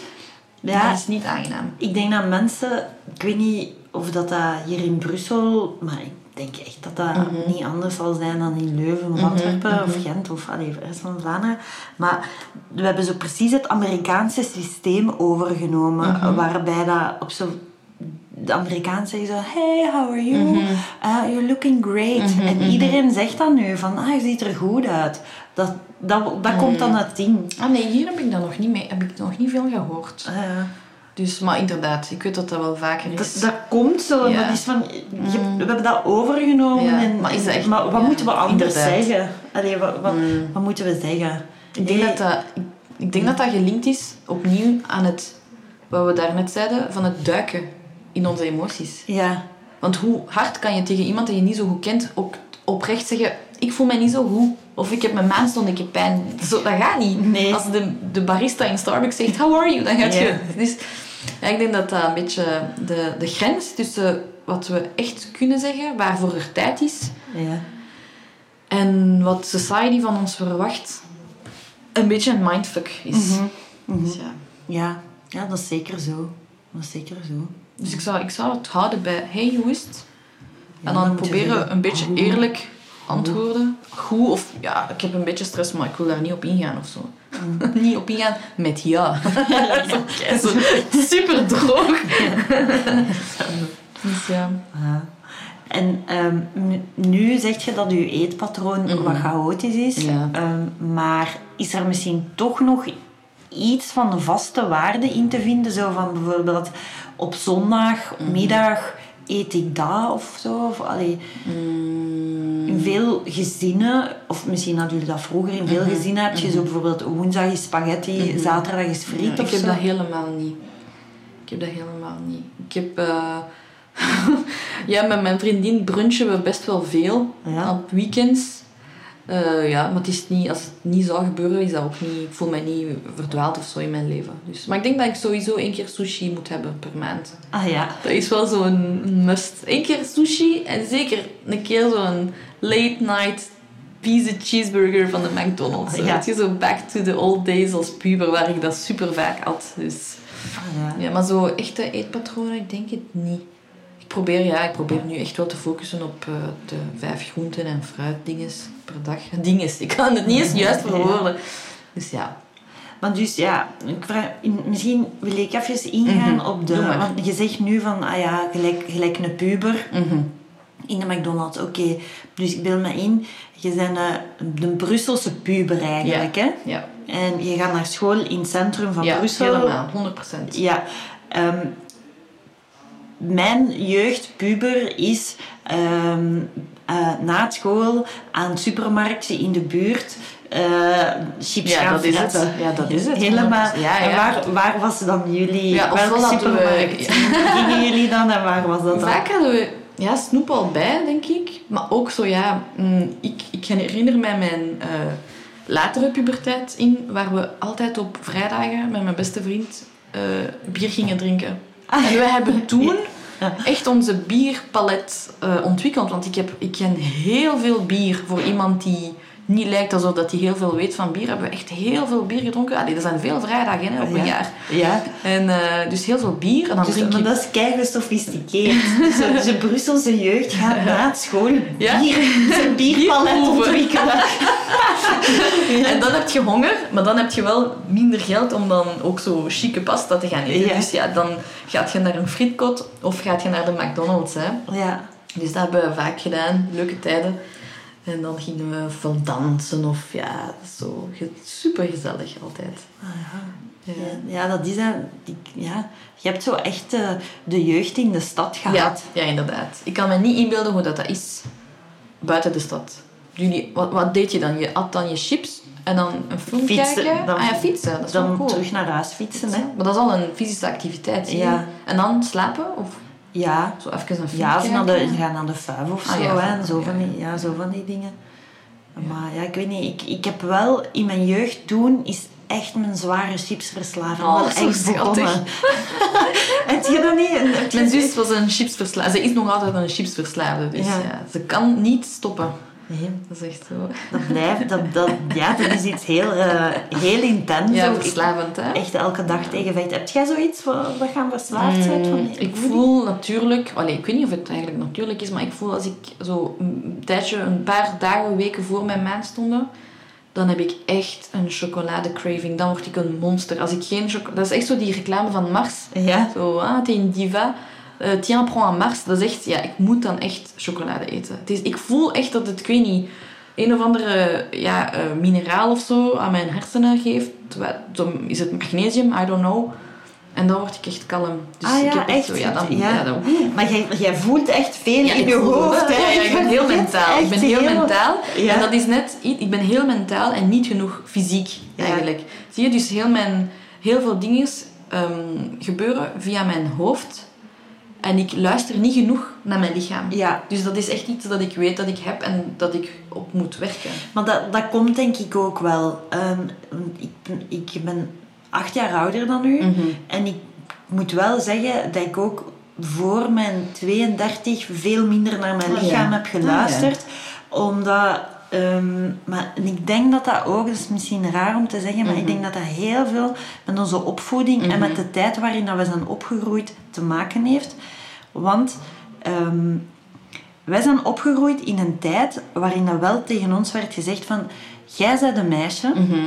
S1: Ja.
S2: het is niet aangenaam.
S1: Ik denk dat mensen, ik weet niet of dat, dat hier in Brussel, maar ik denk echt dat dat
S2: Mhm.
S1: niet anders zal zijn dan in Leuven of Antwerpen of Gent of allee, rest van Vlaanderen. Maar we hebben zo precies het Amerikaanse systeem overgenomen,
S2: Mhm.
S1: waarbij dat op zo de Amerikaans zeggen zo, hey, how are you?
S2: Mhm.
S1: Uh, you're looking great. en iedereen zegt dat nu, van, ah, je ziet er goed uit. Dat, dat, dat komt dan ding.
S2: Ah nee, hier heb ik dat nog niet mee. Heb ik nog niet veel gehoord.
S1: Uh,
S2: Dus, maar inderdaad, ik weet dat dat wel vaker is.
S1: dat, dat komt zo.
S2: Ja.
S1: Dat is van, je, we hebben dat overgenomen.
S2: Ja,
S1: en,
S2: maar is dat echt-
S1: maar wat
S2: ja,
S1: moeten we anders
S2: inderdaad.
S1: zeggen? Allee, wat, wat, wat moeten we zeggen?
S2: Ik denk,
S1: Nee.
S2: dat dat, ik, ik denk dat dat gelinkt is opnieuw aan het, wat we daarnet zeiden, van het duiken in onze emoties.
S1: Ja,
S2: Want hoe hard kan je tegen iemand die je niet zo goed kent ook oprecht zeggen: Ik voel mij niet zo goed. Of ik heb mijn maandstond, ik heb pijn. Zo, dat gaat niet.
S1: Nee.
S2: Als de, de barista in Starbucks zegt: How are you? Dan gaat je. Dus ja, ik denk dat dat een beetje de, de grens tussen wat we echt kunnen zeggen, waarvoor er tijd is,
S1: ja.
S2: en wat society van ons verwacht, een beetje een mindfuck is.
S1: Mhm.
S2: Dus, ja.
S1: Ja, ja, dat is zeker zo. Dat is zeker zo.
S2: dus ik, zou, ik zou het houden bij: Hey, hoe is het?
S1: Ja,
S2: En dan
S1: dan
S2: proberen een beetje
S1: goed.
S2: eerlijk antwoorden. Goed of ja, ik heb een beetje stress, maar ik wil daar niet op ingaan of zo.
S1: Mm.
S2: niet op ingaan met ja. [laughs] [laughs] zo super droog. [laughs] dus ja.
S1: Ja. En ehm, nu- zeg je dat je eetpatroon
S2: Mhm.
S1: wat chaotisch is.
S2: Ja.
S1: Ehm, maar is er misschien toch nog iets van een vaste waarde in te vinden? Zo van bijvoorbeeld op zondag,
S2: Mhm.
S1: middag eet ik dat of zo? Of, allee,
S2: Mm,
S1: in veel gezinnen, of misschien hadden jullie dat vroeger, in veel gezinnen heb je zo bijvoorbeeld woensdag is spaghetti, zaterdag is friet
S2: Mhm. ja,
S1: of
S2: ik heb
S1: zo.
S2: dat helemaal niet. Ik heb dat helemaal niet. Ik heb... eh, [laughs] ja, met mijn vriendin brunchen we best wel veel.
S1: Ja.
S2: Op weekends. Eh, ja, maar het is niet, als het niet zou gebeuren, is dat ook niet... Ik voel mij niet verdwaald of zo in mijn leven. Dus, maar ik denk dat ik sowieso één keer sushi moet hebben per maand.
S1: Ah ja.
S2: Dat is wel zo'n must. Eén keer sushi en zeker een keer zo'n late night pizza cheeseburger van de McDonald's.
S1: Ja.
S2: Weet je, zo back to the old days als puber, waar ik dat super vaak had. Dus,
S1: Ah, ja.
S2: ja, maar zo echte eetpatronen, ik denk het niet. Ik probeer, ja, ik probeer nu echt wel te focussen op eh, de vijf groenten en fruitdinges per dag. Dinges, ik kan het niet eens juist verwoorden. Dus ja.
S1: Maar dus ja, ik vraag, misschien wil ik even ingaan
S2: Mhm.
S1: op de... Want je zegt nu van, ah ja, gelijk, gelijk een puber
S2: Mhm.
S1: in de McDonald's. Oké, dus ik beeld me in, je bent een, de Brusselse puber eigenlijk, hè?
S2: Ja,
S1: En je gaat naar school in het centrum van
S2: ja
S1: Brussel.
S2: helemaal, 100%.
S1: Ja. ehm, mijn jeugdpuber is ehm, eh, na school aan het supermarktje in de buurt eh, chips
S2: Ja,
S1: gaan
S2: dat is het. Ja, dat is het.
S1: Helemaal.
S2: Ja, ja.
S1: waar, waar was dan jullie...
S2: Ja,
S1: welke
S2: we-
S1: supermarkt [laughs] gingen jullie dan en waar was dat dan?
S2: Vaak hadden we ja, snoep al bij, denk ik. Maar ook zo, ja... mm, ik, ik herinner mij mijn eh, latere puberteit in... waar we altijd op vrijdagen met mijn beste vriend eh, bier gingen drinken.
S1: Ah.
S2: En we hebben [laughs] toen. Echt onze bierpalet eh, ontwikkeld. Want ik, heb, ik ken heel veel bier voor iemand die niet lijkt alsof dat hij heel veel weet van bier. Hebben we echt heel veel bier gedronken. Allee, er zijn veel vrijdagen hè, op een
S1: Ja.
S2: jaar.
S1: Ja,
S2: En eh, dus heel veel bier. En dan
S1: dus,
S2: drink
S1: maar
S2: je
S1: dat is kei gesofisticeerd. [laughs] Zo, de Brusselse jeugd gaat na het school
S2: Ja.
S1: bier, zijn bierpalet ontwikkelen. [laughs]
S2: En dan heb je honger, maar dan heb je wel minder geld om dan ook zo chique pasta te gaan eten.
S1: Ja.
S2: Dus ja, dan gaat je naar een frietkot of gaat je naar de McDonald's. Hè.
S1: Ja.
S2: Dus dat hebben we vaak gedaan, leuke tijden. En dan gingen we veel dansen of ja, zo ge- super gezellig altijd.
S1: Ah,
S2: Ja.
S1: Ja, ja, dat is dat. die- Ja. Je hebt zo echt eh, de jeugd in de stad gehad.
S2: Ja, ja, inderdaad. Ik kan me niet inbeelden hoe dat, dat is buiten de stad. Jullie, wat, wat deed je dan? Je at dan je chips en dan een film
S1: Fietsen,
S2: kijken?
S1: dan-
S2: ah ja, fietsen. Dat is
S1: Dan
S2: cool.
S1: terug naar huis fietsen, hè?
S2: Maar dat is al een fysische activiteit. zie je?
S1: Ja.
S2: En dan slapen? Of
S1: Ja.
S2: zo even een film
S1: Ja, ze naar de, gaan naar de vuif of
S2: Ah,
S1: zo,
S2: ja,
S1: hè. En zo, van die, ja, zo van die dingen. Maar ja, ik weet niet. Ik, ik heb wel in mijn jeugd toen is echt mijn zware chipsverslaving
S2: Oh,
S1: wel echt begonnen. [laughs] Heb je dat niet?
S2: Mijn zus was een chipsverslaafde. Ze is nog altijd een chipsverslaafde. Dus
S1: Ja.
S2: ja. ze kan niet stoppen.
S1: Nee,
S2: Dat is echt zo.
S1: dat blijft. Dat, dat, ja, dat is iets heel, eh, heel intens.
S2: Ja, verslavend, hè?
S1: Echt elke dag tegen vecht. Heb jij zoiets waar dat gaan verslaafd zijn? Van,
S2: Mm, ik voel natuurlijk... Allee, ik weet niet of het eigenlijk natuurlijk is, maar ik voel als ik zo een tijdje, een paar dagen, weken voor mijn maandstonden, dan heb ik echt een chocolade-craving. Dan word ik een monster. Als ik geen chocolade... Dat is echt zo die reclame van Mars.
S1: Ja.
S2: Zo, ah, een diva. Eh Tien prend en mars, dat is echt, ja, ik moet dan echt chocolade eten. Het is, ik voel echt dat het, ik weet niet, een of andere ja, eh, mineraal of zo aan mijn hersenen geeft. Dan is het magnesium, I don't know. En dan word ik echt kalm. Dus
S1: ah
S2: ik
S1: ja,
S2: heb
S1: echt?
S2: Zo, ja, dan,
S1: ja.
S2: ja, dan,
S1: Maar jij, jij voelt echt veel
S2: ja,
S1: in
S2: ik
S1: je hoofd. hè?
S2: Ja, ik ben heel mentaal. Ik ben heel mentaal.
S1: Ja.
S2: En dat is net, i- ik ben heel mentaal en niet genoeg fysiek eigenlijk. Zie je, dus heel, mijn, heel veel dingen ehm, gebeuren via mijn hoofd. En ik luister niet genoeg naar mijn lichaam.
S1: Ja,
S2: Dus dat is echt iets dat ik weet dat ik heb en dat ik op moet werken.
S1: maar dat, dat komt denk ik ook wel. Ehm, ik, ben- ik ben acht jaar ouder dan u.
S2: Mhm.
S1: En ik moet wel zeggen dat ik ook voor mijn 32 veel minder naar mijn
S2: Oh,
S1: lichaam
S2: ja.
S1: heb geluisterd. Omdat... ehm, maar en ik denk dat dat ook, dat is misschien raar om te zeggen, maar ik
S2: Mhm.
S1: denk dat dat heel veel met onze opvoeding en met de tijd waarin dat we zijn opgegroeid te maken heeft. Want ehm, wij zijn opgegroeid in een tijd waarin dat wel tegen ons werd gezegd van jij bent een meisje,
S2: Mhm.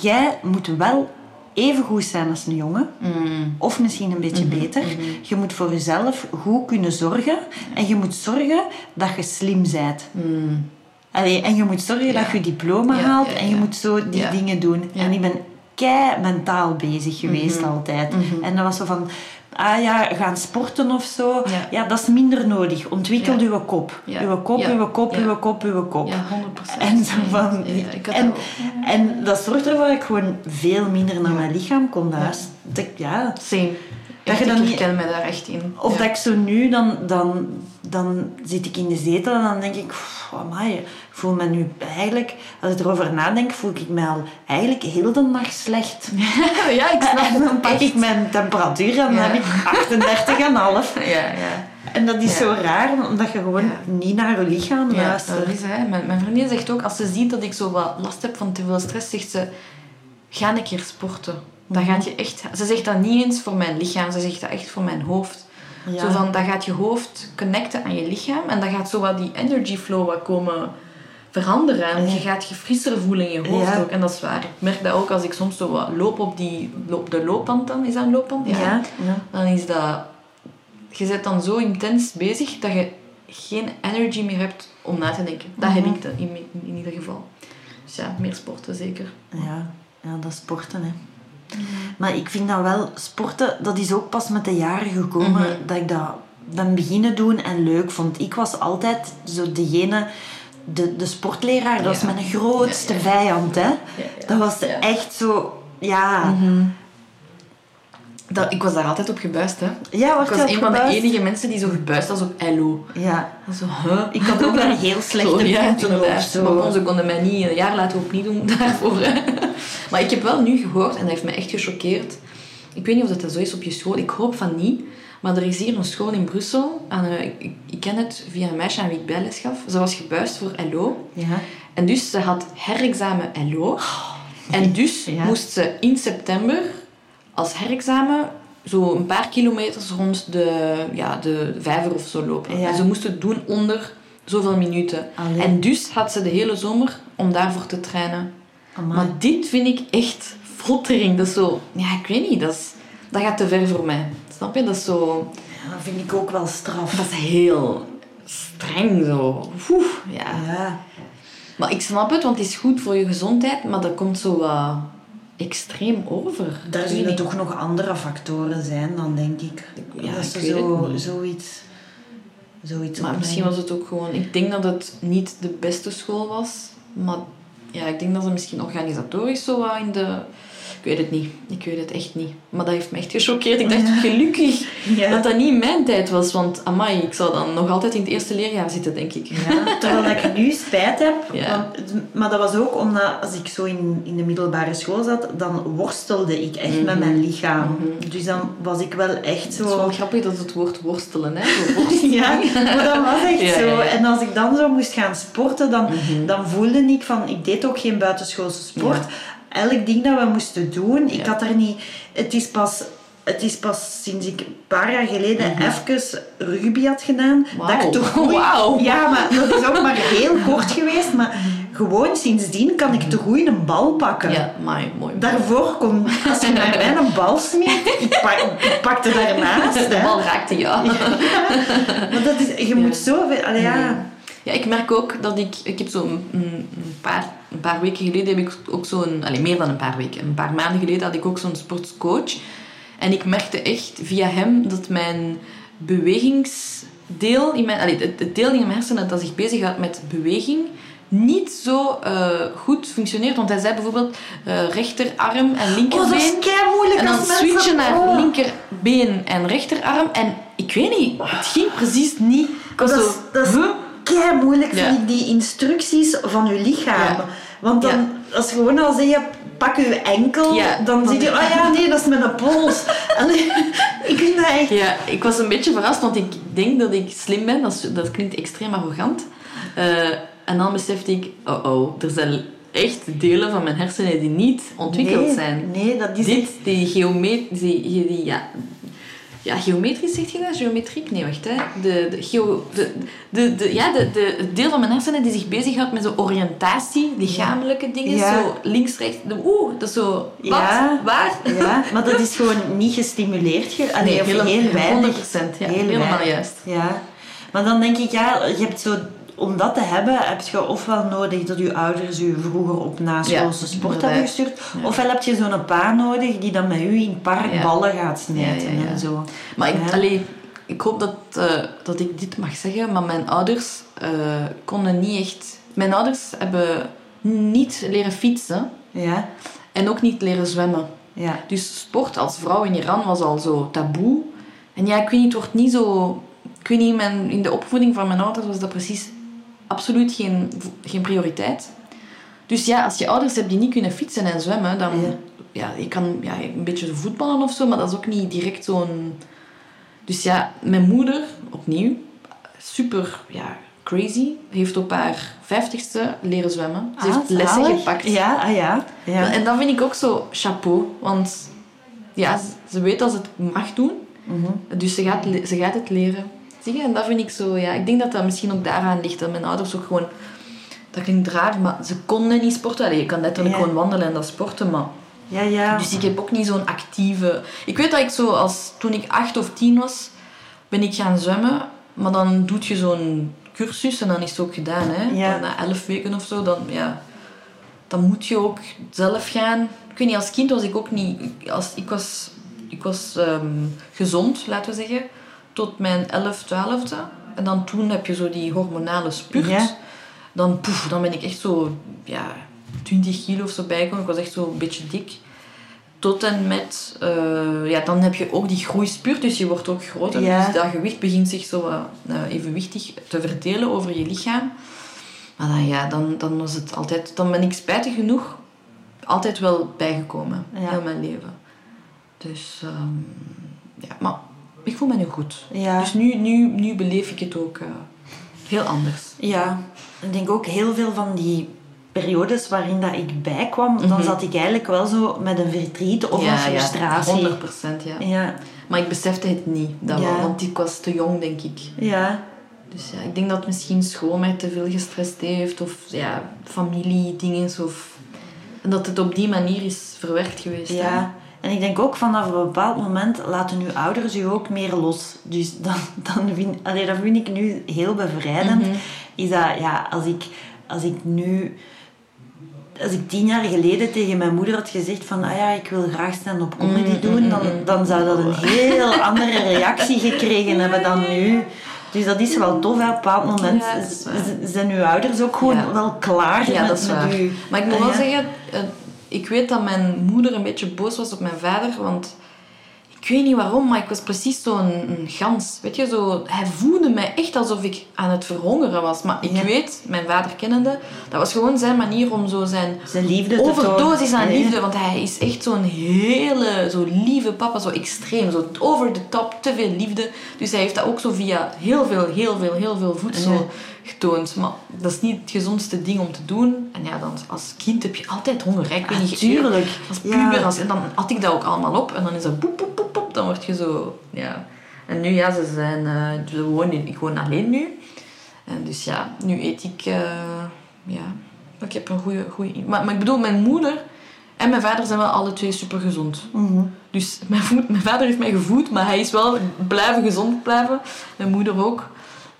S1: jij moet wel even goed zijn als een jongen.
S2: Mm.
S1: Of misschien een beetje beter. Je moet voor jezelf goed kunnen zorgen. En je moet zorgen dat je slim bent. Allee, en je moet zorgen dat je diploma
S2: Ja,
S1: haalt.
S2: ja,
S1: En je moet zo die dingen doen. En ik ben kei mentaal bezig geweest
S2: Mhm.
S1: altijd. En dat was zo van... Ah ja, gaan sporten of zo.
S2: Ja.
S1: Ja, dat is minder nodig. Ontwikkel uw kop. Uw kop, uw kop, uw kop, uw kop.
S2: Ja, 100%.
S1: En zo van...
S2: Ja, ja, ik had
S1: en, en dat zorgt ervoor dat ik gewoon veel minder naar mijn lichaam kon luisteren. Ja,
S2: Same.
S1: Dat je dan
S2: ik
S1: niet-
S2: herken me daar echt in.
S1: Of
S2: Ja.
S1: dat ik zo nu, dan, dan, dan zit ik in de zetel en dan denk ik, "Pff, amai, ik voel me nu eigenlijk, als ik erover nadenk, voel ik me al eigenlijk heel de nacht slecht. [laughs]
S2: ja, ik snap
S1: En dan pak
S2: echt.
S1: ik mijn temperatuur en dan
S2: Ja.
S1: heb ik 38,5. [laughs]
S2: Ja, ja.
S1: En dat is
S2: Ja.
S1: zo raar, omdat je gewoon
S2: Ja.
S1: niet naar je lichaam
S2: Ja,
S1: luistert.
S2: dat is hè. Mijn, mijn vriendin zegt ook, als ze ziet dat ik zo wat last heb van te veel stress, zegt ze, ga een keer sporten. Dan gaat je echt... Ze zegt dat niet eens voor mijn lichaam, ze zegt dat echt voor mijn hoofd.
S1: Ja.
S2: Zo van, dan gaat je hoofd connecten aan je lichaam en dan gaat zo wat die energy flow wat komen veranderen. En je gaat je frisser voelen in je hoofd
S1: Ja.
S2: ook. En dat is waar. Ik merk dat ook als ik soms zo wat loop op die, loop, de loopband dan. Is dat een loopband?
S1: ja. ja.
S2: Dan is dat... Je bent dan zo intens bezig dat je geen energy meer hebt om na te denken. Dat heb
S1: Mhm.
S2: ik dan in, in ieder geval. Dus ja, meer sporten zeker.
S1: Ja, ja, dat is sporten, hè. Maar ik vind dat wel, sporten, dat is ook pas met de jaren gekomen
S2: Mhm.
S1: dat ik dat ben beginnen doen en leuk vond. Ik was altijd zo degene, de, de sportleraar, dat was
S2: Ja.
S1: mijn grootste
S2: Ja, ja.
S1: vijand, hè. Dat was.
S2: Mhm.
S1: echt zo, ja.
S2: Dat, ik was daar altijd op gebuist, hè.
S1: Ja,
S2: Ik
S1: was
S2: een van de enige mensen die zo gebuist was op LO.
S1: Ja.
S2: Zo, huh?
S1: Ik had ook een heel slechte
S2: Zo, ja, inderdaad.
S1: zo.
S2: Maar bon, ze konden mij niet een jaar laten opnieuw doen [laughs] daarvoor. hè. Maar ik heb wel nu gehoord, en dat heeft mij echt gechoqueerd. Ik weet niet of dat zo is op je school. Ik hoop van niet. Maar er is hier een school in Brussel. En, eh, ik, ik ken het via een meisje aan wie ik bijles gaf. Ze was gebuist voor LO.
S1: Ja.
S2: En dus ze had herexamen LO. En dus
S1: Ja.
S2: moest ze in september als herexamen zo een paar kilometers rond de, ja, de vijver of zo lopen.
S1: Ja.
S2: En ze moest het doen onder zoveel minuten.
S1: Allee.
S2: En dus had ze de hele zomer om daarvoor te trainen.
S1: Amai.
S2: Maar dit vind ik echt foltering. Dat is zo... Ja, ik weet niet. Dat, is, dat gaat te ver voor mij. Snap je? Dat is zo...
S1: Ja, dat vind ik ook wel straf.
S2: Dat is heel streng zo. Ja.
S1: Ja.
S2: Maar ik snap het, want het is goed voor je gezondheid, maar dat komt zo wat extreem over.
S1: Daar
S2: Ik
S1: zullen
S2: niet.
S1: toch nog andere factoren zijn dan, denk ik.
S2: Ja,
S1: dat
S2: ik
S1: zo,
S2: het niet.
S1: zoiets... zoiets
S2: Maar misschien was het ook gewoon... Ik denk dat het niet de beste school was, maar ja, ik denk dat ze misschien organisatorisch zo wat in de... Ik weet het niet. Ik weet het echt niet. Maar dat heeft me echt gechoqueerd. Ik dacht, gelukkig
S1: Ja.
S2: dat dat niet mijn tijd was. Want, amai, ik zou dan nog altijd in het eerste leerjaar zitten, denk ik.
S1: Ja, terwijl ik nu spijt heb. [laughs] Want, maar dat was ook omdat als ik zo in, in de middelbare school zat, dan worstelde ik echt met mijn lichaam. Dus dan was ik wel echt
S2: Het is wel
S1: zo...
S2: grappig dat het woord worstelen, hè. Zo. [laughs]
S1: Ja, maar dat was echt [laughs] zo. En als ik dan zo moest gaan sporten, dan, dan voelde ik van... Ik deed ook geen buitenschoolse sport. Elk ding dat we moesten doen, ik
S2: Ja.
S1: had er niet... Het is pas... Het is pas sinds ik een paar jaar geleden even rugby had gedaan, dat ik toch [laughs] goed-. Ja, maar dat is ook maar heel kort geweest. Maar gewoon sindsdien kan ik te goed een bal pakken.
S2: Ja, maar mooi.
S1: Daarvoor kon, als je naar mij een bal smeet, ik, pak, ik pakte daarnaast.
S2: De bal raakte jou. [laughs]
S1: Maar dat is, je moet zoveel... Allee, ja.
S2: Ja, ik merk ook dat ik... Ik heb zo een, een, paar, een paar weken geleden heb ik ook zo'n... Allee, meer dan een paar weken. Een paar maanden geleden had ik ook zo'n sportscoach. En ik merkte echt via hem dat mijn bewegingsdeel... In mijn, allee, het, het deel in mijn hersenen dat zich bezighoudt met beweging niet zo eh, goed functioneert. Want hij zei bijvoorbeeld eh, rechterarm en
S1: Oh,
S2: linkerbeen.
S1: dat is moeilijk
S2: En dan switchen naar
S1: Oh.
S2: linkerbeen en rechterarm. En ik weet niet, het ging precies niet. Ik was
S1: Dat is,
S2: zo,
S1: dat is
S2: huh?
S1: Kei moeilijk, vind ik, die instructies van je lichaam. Want dan, als je gewoon al zeg, pak je enkel,
S2: Ja,
S1: dan zie je, oh ja, nee, dat is met een pols. [laughs] Allee, ik vind dat echt...
S2: Ja, ik was een beetje verrast, want ik denk dat ik slim ben. Dat, is- dat klinkt extreem arrogant. Eh, en dan besefte ik, oh oh, er zijn echt delen van mijn hersenen die niet ontwikkeld
S1: nee,
S2: zijn.
S1: Nee, dat is
S2: Dit, die geometrie, die, die, ja, ja, geometrisch zegt je dat? Geometriek? Nee, wacht. Hè. De, de, geo, de, de, de, ja, de, de, het deel van mijn hersenen die zich bezighoudt met zo oriëntatie, lichamelijke dingen.
S1: Ja.
S2: Zo links, rechts. Oeh, dat is zo... Wat?
S1: Ja.
S2: Waar?
S1: Ja, [laughs] maar dat is gewoon niet gestimuleerd. Ge Allee, of
S2: helemaal-
S1: heel weinig.
S2: 100%, ja.
S1: Heel
S2: helemaal
S1: weinig.
S2: juist.
S1: Ja. Maar dan denk ik, ja, je hebt zo... Om dat te hebben, heb je ofwel nodig dat je ouders je vroeger op naschoolse
S2: Ja,
S1: sport hebben gestuurd.
S2: Ja.
S1: Ofwel heb je zo'n pa nodig die dan met u in het park
S2: Ja.
S1: ballen gaat smijten
S2: ja.
S1: en zo.
S2: Maar ik, allee, ik hoop dat, eh, dat ik dit mag zeggen, maar mijn ouders eh, konden niet echt... Mijn ouders hebben niet leren fietsen
S1: Ja,
S2: en ook niet leren zwemmen.
S1: ja.
S2: Dus sport als vrouw in Iran was al zo taboe. En ja, ik weet niet, het wordt niet zo... Ik weet niet, mijn, in de opvoeding van mijn ouders was dat precies absoluut geen, geen prioriteit. Dus ja, als je ouders hebt die niet kunnen fietsen en zwemmen, dan...
S1: Ja.
S2: Ja, je kan ja, een beetje voetballen of zo, maar dat is ook niet direct zo'n... Dus ja, mijn moeder, opnieuw, super ja, crazy, heeft op haar vijftigste leren zwemmen. Ze heeft
S1: Ah,
S2: lessen
S1: zalig.
S2: gepakt.
S1: Ja, ah, ja. ja.
S2: En dat vind ik ook zo chapeau. Want ja, ze, ze weet dat ze het mag doen.
S1: Mhm.
S2: Dus ze gaat, ze gaat het leren. Zie je? En dat vind ik zo... Ja, ik denk dat dat misschien ook daaraan ligt. Dat mijn ouders ook gewoon... Dat klinkt raar, maar ze konden niet sporten. Allee, je kan letterlijk
S1: Ja.
S2: gewoon wandelen en dat sporten, maar...
S1: Ja, ja.
S2: Dus ik heb ook niet zo'n actieve... Ik weet dat ik zo als... Toen ik acht of tien was, ben ik gaan zwemmen. Maar dan doe je zo'n cursus en dan is het ook gedaan. Hè?
S1: Ja.
S2: Dan na elf weken of zo, dan, ja, dan moet je ook zelf gaan. Ik weet niet, als kind was ik ook niet... Als, ik was, ik was ehm, gezond, laten we zeggen, tot mijn 11, 12e. En dan toen heb je zo die hormonale spurt.
S1: Ja.
S2: Dan, poef, dan ben ik echt zo... Ja, 20 kilo of zo bijgekomen. Ik was echt zo een beetje dik. Tot en met... eh, ja, dan heb je ook die groeispurt, dus je wordt ook groter.
S1: Ja.
S2: Dus dat gewicht begint zich zo wat, eh, evenwichtig te verdelen over je lichaam. Maar dan, ja, dan, dan was het altijd... Dan ben ik spijtig genoeg altijd wel bijgekomen.
S1: Ja.
S2: Heel mijn leven. Dus... ehm, ja, maar ik voel me nu goed.
S1: Ja.
S2: Dus nu, nu, nu beleef ik het ook eh, heel anders.
S1: Ja, ik denk ook heel veel van die periodes waarin dat ik bijkwam, dan
S2: Mhm.
S1: zat ik eigenlijk wel zo met een verdriet of een frustratie.
S2: 100 procent, ja.
S1: Ja,
S2: Maar ik besefte het niet, dat
S1: Ja.
S2: wel, want ik was te jong, denk ik.
S1: ja,
S2: Dus ja, ik denk dat misschien school mij te veel gestrest heeft, of ja, familiedingen, of... En dat het op die manier is verwerkt geweest.
S1: ja. En ik denk ook vanaf een bepaald moment laten uw ouders u ook meer los. Dus dan, dan vind, allee, dat vind ik nu heel bevrijdend.
S2: Mhm.
S1: Is dat, ja, als ik, als ik nu... Als ik tien jaar geleden tegen mijn moeder had gezegd van ah ja, ik wil graag stand-up comedy
S2: Mm,
S1: doen, dan,
S2: mm.
S1: dan zou dat een heel [laughs] andere reactie gekregen hebben dan nu. Dus dat is wel tof. hè. Op een bepaald moment
S2: Ja,
S1: zijn uw ouders ook gewoon
S2: Ja.
S1: wel klaar
S2: Ja,
S1: met,
S2: dat is
S1: met
S2: waar. Maar ik moet wel zeggen, ik weet dat mijn moeder een beetje boos was op mijn vader, want ik weet niet waarom, maar ik was precies zo'n een gans. Weet je, zo, hij voelde mij echt alsof ik aan het verhongeren was. Maar ik
S1: Ja.
S2: weet, mijn vader kennende, dat was gewoon zijn manier om zo zijn
S1: Zijn liefde te
S2: overdosis
S1: tonen.
S2: aan liefde. Want hij is echt zo'n hele, zo lieve papa, zo extreem, zo over de top, te veel liefde. Dus hij heeft dat ook zo via heel veel, heel veel, heel veel voedsel
S1: Ja.
S2: Getoond. Maar dat is niet het gezondste ding om te doen. En ja, dan als kind heb je altijd honger. hè. Ik weet
S1: Ah,
S2: niet,
S1: tuurlijk.
S2: Als
S1: Ja.
S2: puber, als, en dan at ik dat ook allemaal op. En dan is dat boep, boep, boep, boep. Dan word je zo, ja. En nu, ja, ze zijn, eh, ze wonen, ik woon alleen nu. En dus ja, nu eet ik, eh, ja, Ik heb een goede... goede maar, maar ik bedoel, mijn moeder en mijn vader zijn wel alle twee super gezond.
S1: Mhm.
S2: Dus mijn, voed- mijn vader heeft mij gevoed, maar hij is wel blijven gezond blijven. Mijn moeder ook.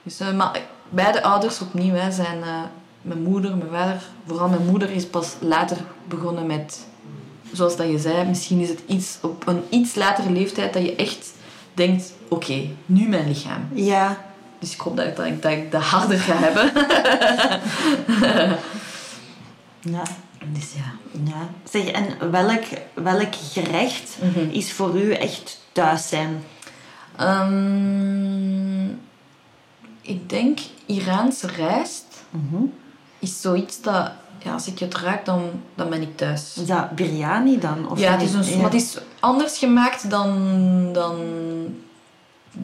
S2: Dus, eh, maar beide ouders opnieuw hè, zijn... eh, mijn moeder, mijn vader... Vooral mijn moeder is pas later begonnen met... Zoals dat je zei, misschien is het iets op een iets latere leeftijd dat je echt denkt... Oké, nu mijn lichaam.
S1: Ja.
S2: Dus ik hoop dat, ik- dat, ik, dat ik dat harder ga hebben. [laughs]
S1: Ja.
S2: Dus ja.
S1: ja. Zeg, en welk, welk gerecht
S2: Mhm.
S1: is voor u echt thuis zijn?
S2: Ehm, ik denk Iraanse rijst
S1: Mhm.
S2: is zoiets dat... Ja, als ik het ruik, dan, dan ben ik thuis.
S1: Is dat biryani dan? Of
S2: ja, het is, een,
S1: ja.
S2: maar het is anders gemaakt dan... dan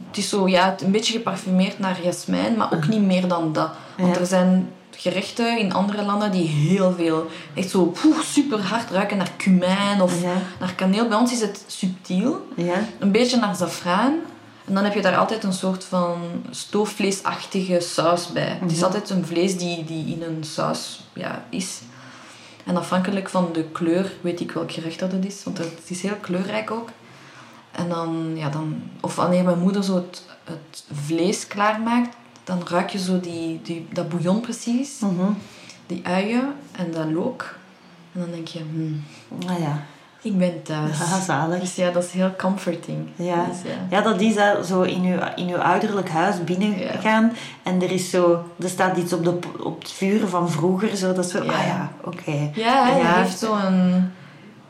S2: het is zo, ja, een beetje geparfumeerd naar jasmijn, maar ook niet meer dan dat. Want
S1: Ja.
S2: er zijn gerechten in andere landen die heel veel... Echt zo poeh, super hard ruiken naar kumijn of
S1: Ja.
S2: naar kaneel. Bij ons is het subtiel.
S1: Ja.
S2: Een beetje naar safraan. En dan heb je daar altijd een soort van stoofvleesachtige saus bij. Het is altijd een vlees die, die in een saus ja, is. En afhankelijk van de kleur weet ik welk gerecht dat het is. Want het is heel kleurrijk ook. En dan, ja, dan... Of wanneer mijn moeder zo het, het vlees klaarmaakt, dan ruik je zo die, die, dat bouillon precies.
S1: Mhm.
S2: Die uien en dat look. En dan denk je, hmm,
S1: Ah ja.
S2: Ik ben thuis.
S1: Ja, zalig.
S2: Dus ja, dat is heel comforting.
S1: Ja.
S2: Dus ja.
S1: ja, dat is zo in uw, in uw ouderlijk huis binnengaan en er is zo, er staat iets op, de, op het vuur van vroeger, zo, dat is zo,
S2: Ja.
S1: ah ja, oké.
S2: Ja, hè,
S1: Ja.
S2: dat heeft zo'n...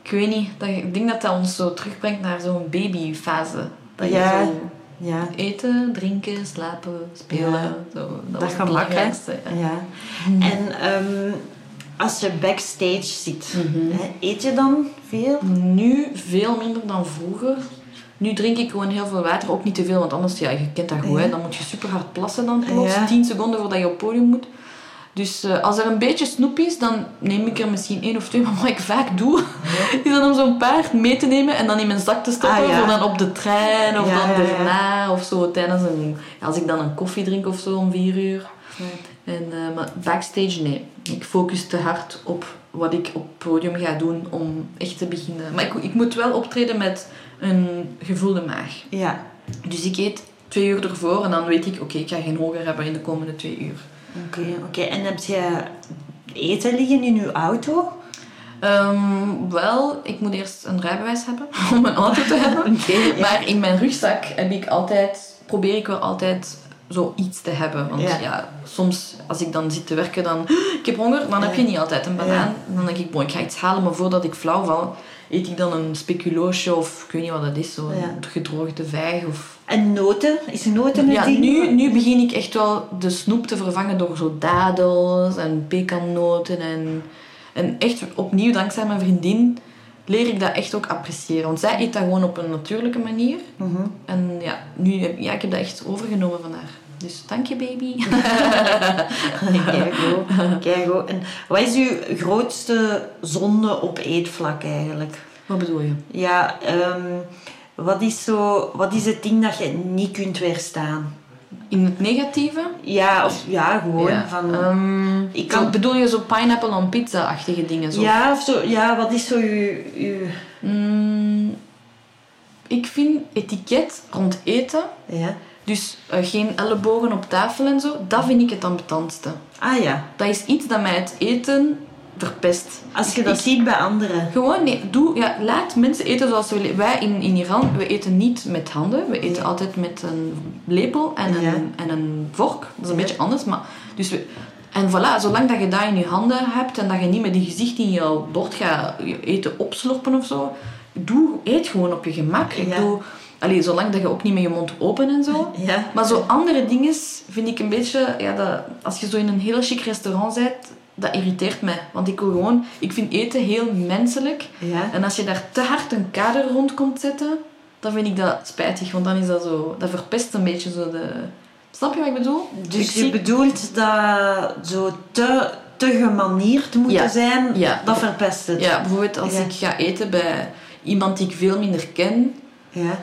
S2: Ik weet niet, dat, ik denk dat dat ons zo terugbrengt naar zo'n babyfase. Dat
S1: Ja.
S2: je zo
S1: Ja,
S2: eten, drinken, slapen, spelen.
S1: Ja.
S2: Zo,
S1: dat
S2: dat,
S1: gemak, hè.
S2: ja.
S1: ja. En ehm, als je backstage zit,
S2: Mhm.
S1: hè, eet je dan veel?
S2: Nu veel minder dan vroeger. Nu drink ik gewoon heel veel water, ook niet te veel, want anders, ja, je kent dat goed, hè, dan moet je super hard plassen dan plots,
S1: Ja.
S2: 10 seconden voordat je op het podium moet. Dus eh, als er een beetje snoep is, dan neem ik er misschien één of twee. Maar wat ik vaak doe, [laughs] is dan om zo'n paar mee te nemen en dan in mijn zak te stoppen.
S1: Ah, ja.
S2: Voor dan op de trein of
S1: Ja,
S2: dan daarna of zo tijdens een... als ik dan een koffie drink of zo om vier uur. En, eh, maar backstage, nee. Ik focus te hard op wat ik op het podium ga doen om echt te beginnen. Maar ik, ik moet wel optreden met een gevoelde maag.
S1: Ja,
S2: Dus ik eet twee uur ervoor en dan weet ik, oké, ik ga geen honger hebben in de komende twee uur.
S1: oké, oké. En heb je eten liggen in je auto?
S2: Ehm, wel, ik moet eerst een rijbewijs hebben [laughs] om een auto te hebben. [laughs]
S1: Ja.
S2: Maar in mijn rugzak heb ik altijd, probeer ik wel altijd zoiets te hebben. Want
S1: Ja.
S2: ja. soms als ik dan zit te werken, dan ik heb honger, dan heb je niet altijd een banaan. Dan denk ik, bon, ik ga iets halen, maar voordat ik flauw val, eet ik dan een speculoosje of ik weet niet wat dat is, zo'n
S1: Ja.
S2: gedroogde vijg of...
S1: En noten? Is noten een
S2: Ja, nu, nu begin ik echt wel de snoep te vervangen door zo dadels en pekannoten en, en echt opnieuw dankzij mijn vriendin leer ik dat echt ook appreciëren. Want zij eet dat gewoon op een natuurlijke manier.
S1: Mhm.
S2: En ja, nu heb, ja, ik heb dat echt overgenomen van haar. Dus dank je, baby. [laughs]
S1: Kijk goed. En wat is uw grootste zonde op eetvlak eigenlijk?
S2: Wat bedoel je?
S1: Ja, ehm, wat, is zo, wat is het ding dat je niet kunt weerstaan?
S2: In het negatieve?
S1: Ja, of ja, gewoon
S2: Ja.
S1: van...
S2: Ehm,
S1: Ik kan-
S2: Bedoel je zo pineapple on pizza-achtige dingen? Zo?
S1: ja, of zo, ja, wat is zo uw... uw
S2: Mm, ik vind etiket rond eten,
S1: ja.
S2: Dus eh, geen ellebogen op tafel en zo, dat vind ik het ambetantste.
S1: Ah ja,
S2: Dat is iets dat mij het eten verpest.
S1: als je dat ziet bij anderen.
S2: Gewoon, nee, doe, ja, laat mensen eten zoals ze willen. Wij in, in Iran, we eten niet met handen. We eten
S1: Ja.
S2: altijd met een lepel en een,
S1: Ja.
S2: en een vork. Dat is een
S1: Ja.
S2: beetje anders, maar... Dus we, en voilà, zolang dat je dat in je handen hebt en dat je niet met je gezicht in jouw bord gaat je eten opslorpen of zo, doe, eet gewoon op je gemak. Ik
S1: Ja.
S2: Allee, zolang dat je ook niet met je mond open en zo. [laughs]
S1: Ja.
S2: Maar zo andere dingen vind ik een beetje... Ja, dat, als je zo in een heel chic restaurant bent, dat irriteert mij. Want ik wil gewoon... Ik vind eten heel menselijk.
S1: Ja.
S2: En als je daar te hard een kader rond komt zetten, dan vind ik dat spijtig. Want dan is dat zo... Dat verpest een beetje zo de... Snap je wat ik bedoel?
S1: Dus
S2: Ik
S1: je
S2: zie-
S1: bedoelt dat zo te, te gemanierd moeten
S2: Ja.
S1: zijn,
S2: Ja.
S1: dat verpest het.
S2: Ja, bijvoorbeeld als ik ga eten bij iemand die ik veel minder ken...
S1: Ja.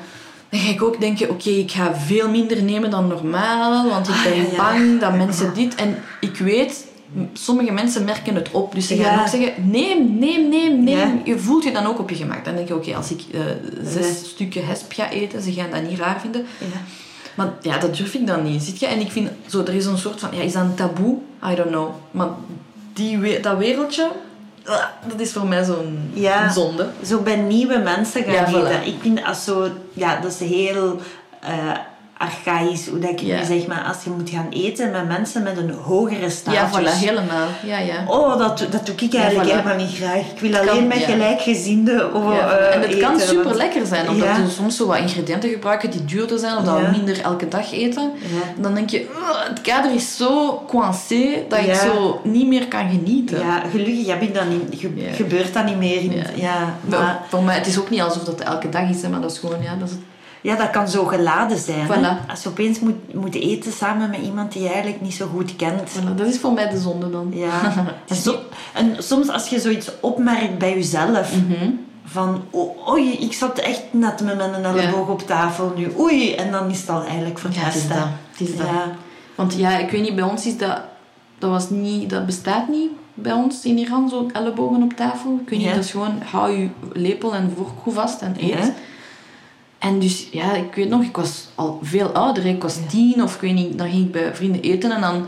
S2: Dan ga ik ook denken, oké, ik ga veel minder nemen dan normaal, want ik
S1: Ah,
S2: ben
S1: ja.
S2: bang dat mensen dit... En ik weet, sommige mensen merken het op. Dus ze gaan
S1: Ja.
S2: ook zeggen, neem, neem, neem, neem. Je voelt je dan ook op je gemak. Dan denk je, oké, als ik eh, zes stukken hesp ga eten, ze gaan dat niet raar vinden.
S1: Ja.
S2: Maar ja, dat durf ik dan niet. Ziet je? En ik vind, zo, er is een soort van, ja, is dat een taboe? I don't know. Maar die, dat wereldje, dat is voor mij zo'n
S1: Ja.
S2: zonde.
S1: Zo bij nieuwe mensen gaan
S2: Ja, voilà.
S1: Ik vind als zo... Ja, dat is heel eh, archaïs, hoe dat ik
S2: Ja.
S1: nu zeg. Maar als je moet gaan eten met mensen met een hogere status...
S2: Ja, voilà, helemaal. Ja, ja.
S1: Oh, dat, dat doe ik eigenlijk
S2: voilà.
S1: helemaal niet graag. Ik wil alleen met gelijkgezinden of,
S2: Ja,
S1: eh,
S2: en het kan super
S1: want-
S2: lekker zijn, omdat we soms zo wat ingrediënten gebruiken die duurder zijn, of dat we minder elke dag eten. Dan denk je, "Ugh, het kader is zo coincé dat ik zo niet meer kan genieten.
S1: Ja, gelukkig heb ik dat niet, ge- gebeurt dat niet meer. In,
S2: Ja. Maar Voor mij, het is ook niet alsof dat elke dag is, maar dat is gewoon, ja, dat is.
S1: Ja, dat kan zo geladen zijn.
S2: Voilà.
S1: Als je opeens moet, moet eten samen met iemand die je eigenlijk niet zo goed kent.
S2: Voilà, dat is voor mij de zonde dan.
S1: Ja. [laughs] en, so- en soms als je zoiets opmerkt bij jezelf.
S2: Mhm.
S1: Van, oei, ik zat echt net met mijn elleboog op tafel nu. Oei, en dan is het al eigenlijk voor
S2: Ja, het is dat. Is dat.
S1: Ja.
S2: Want ja, ik weet niet, bij ons is dat... Dat, was niet, dat bestaat niet bij ons in Iran, zo ellebogen op tafel. Ik weet niet, dat is gewoon, hou je lepel en vork goed vast en eet. En dus, ja, ik weet nog, ik was al veel ouder. Ik was tien of ik weet niet, dan ging ik bij vrienden eten en dan...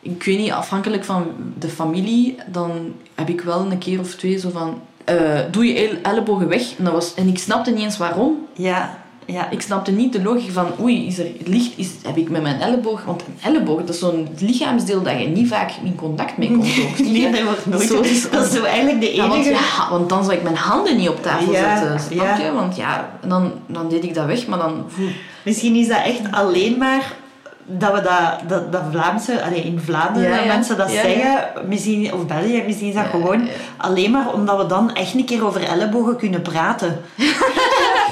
S2: Ik weet niet, afhankelijk van de familie, dan heb ik wel een keer of twee zo van... eh, doe je el- ellebogen weg. En, dat was, en ik snapte niet eens waarom.
S1: Ja, ja.
S2: Ik snapte niet de logica van, oei, is er licht, is, heb ik met mijn elleboog... Want een elleboog, dat is zo'n lichaamsdeel dat je niet vaak in contact mee komt. ook? [laughs]
S1: Nee, dat wordt nooit.
S2: Zo is-
S1: dat is zo eigenlijk de
S2: Ja, want,
S1: enige...
S2: ja, want dan zou ik mijn handen niet op tafel
S1: Ja,
S2: zetten, snap je? Want ja, dan, dan deed ik dat weg, maar dan...
S1: Misschien is dat echt alleen maar dat we dat, dat, dat Vlaamse, allee, in Vlaanderen,
S2: Ja,
S1: dat
S2: ja.
S1: mensen dat
S2: Ja,
S1: zeggen, misschien, of België, misschien is dat gewoon alleen maar omdat we dan echt een keer over ellebogen kunnen praten. [laughs]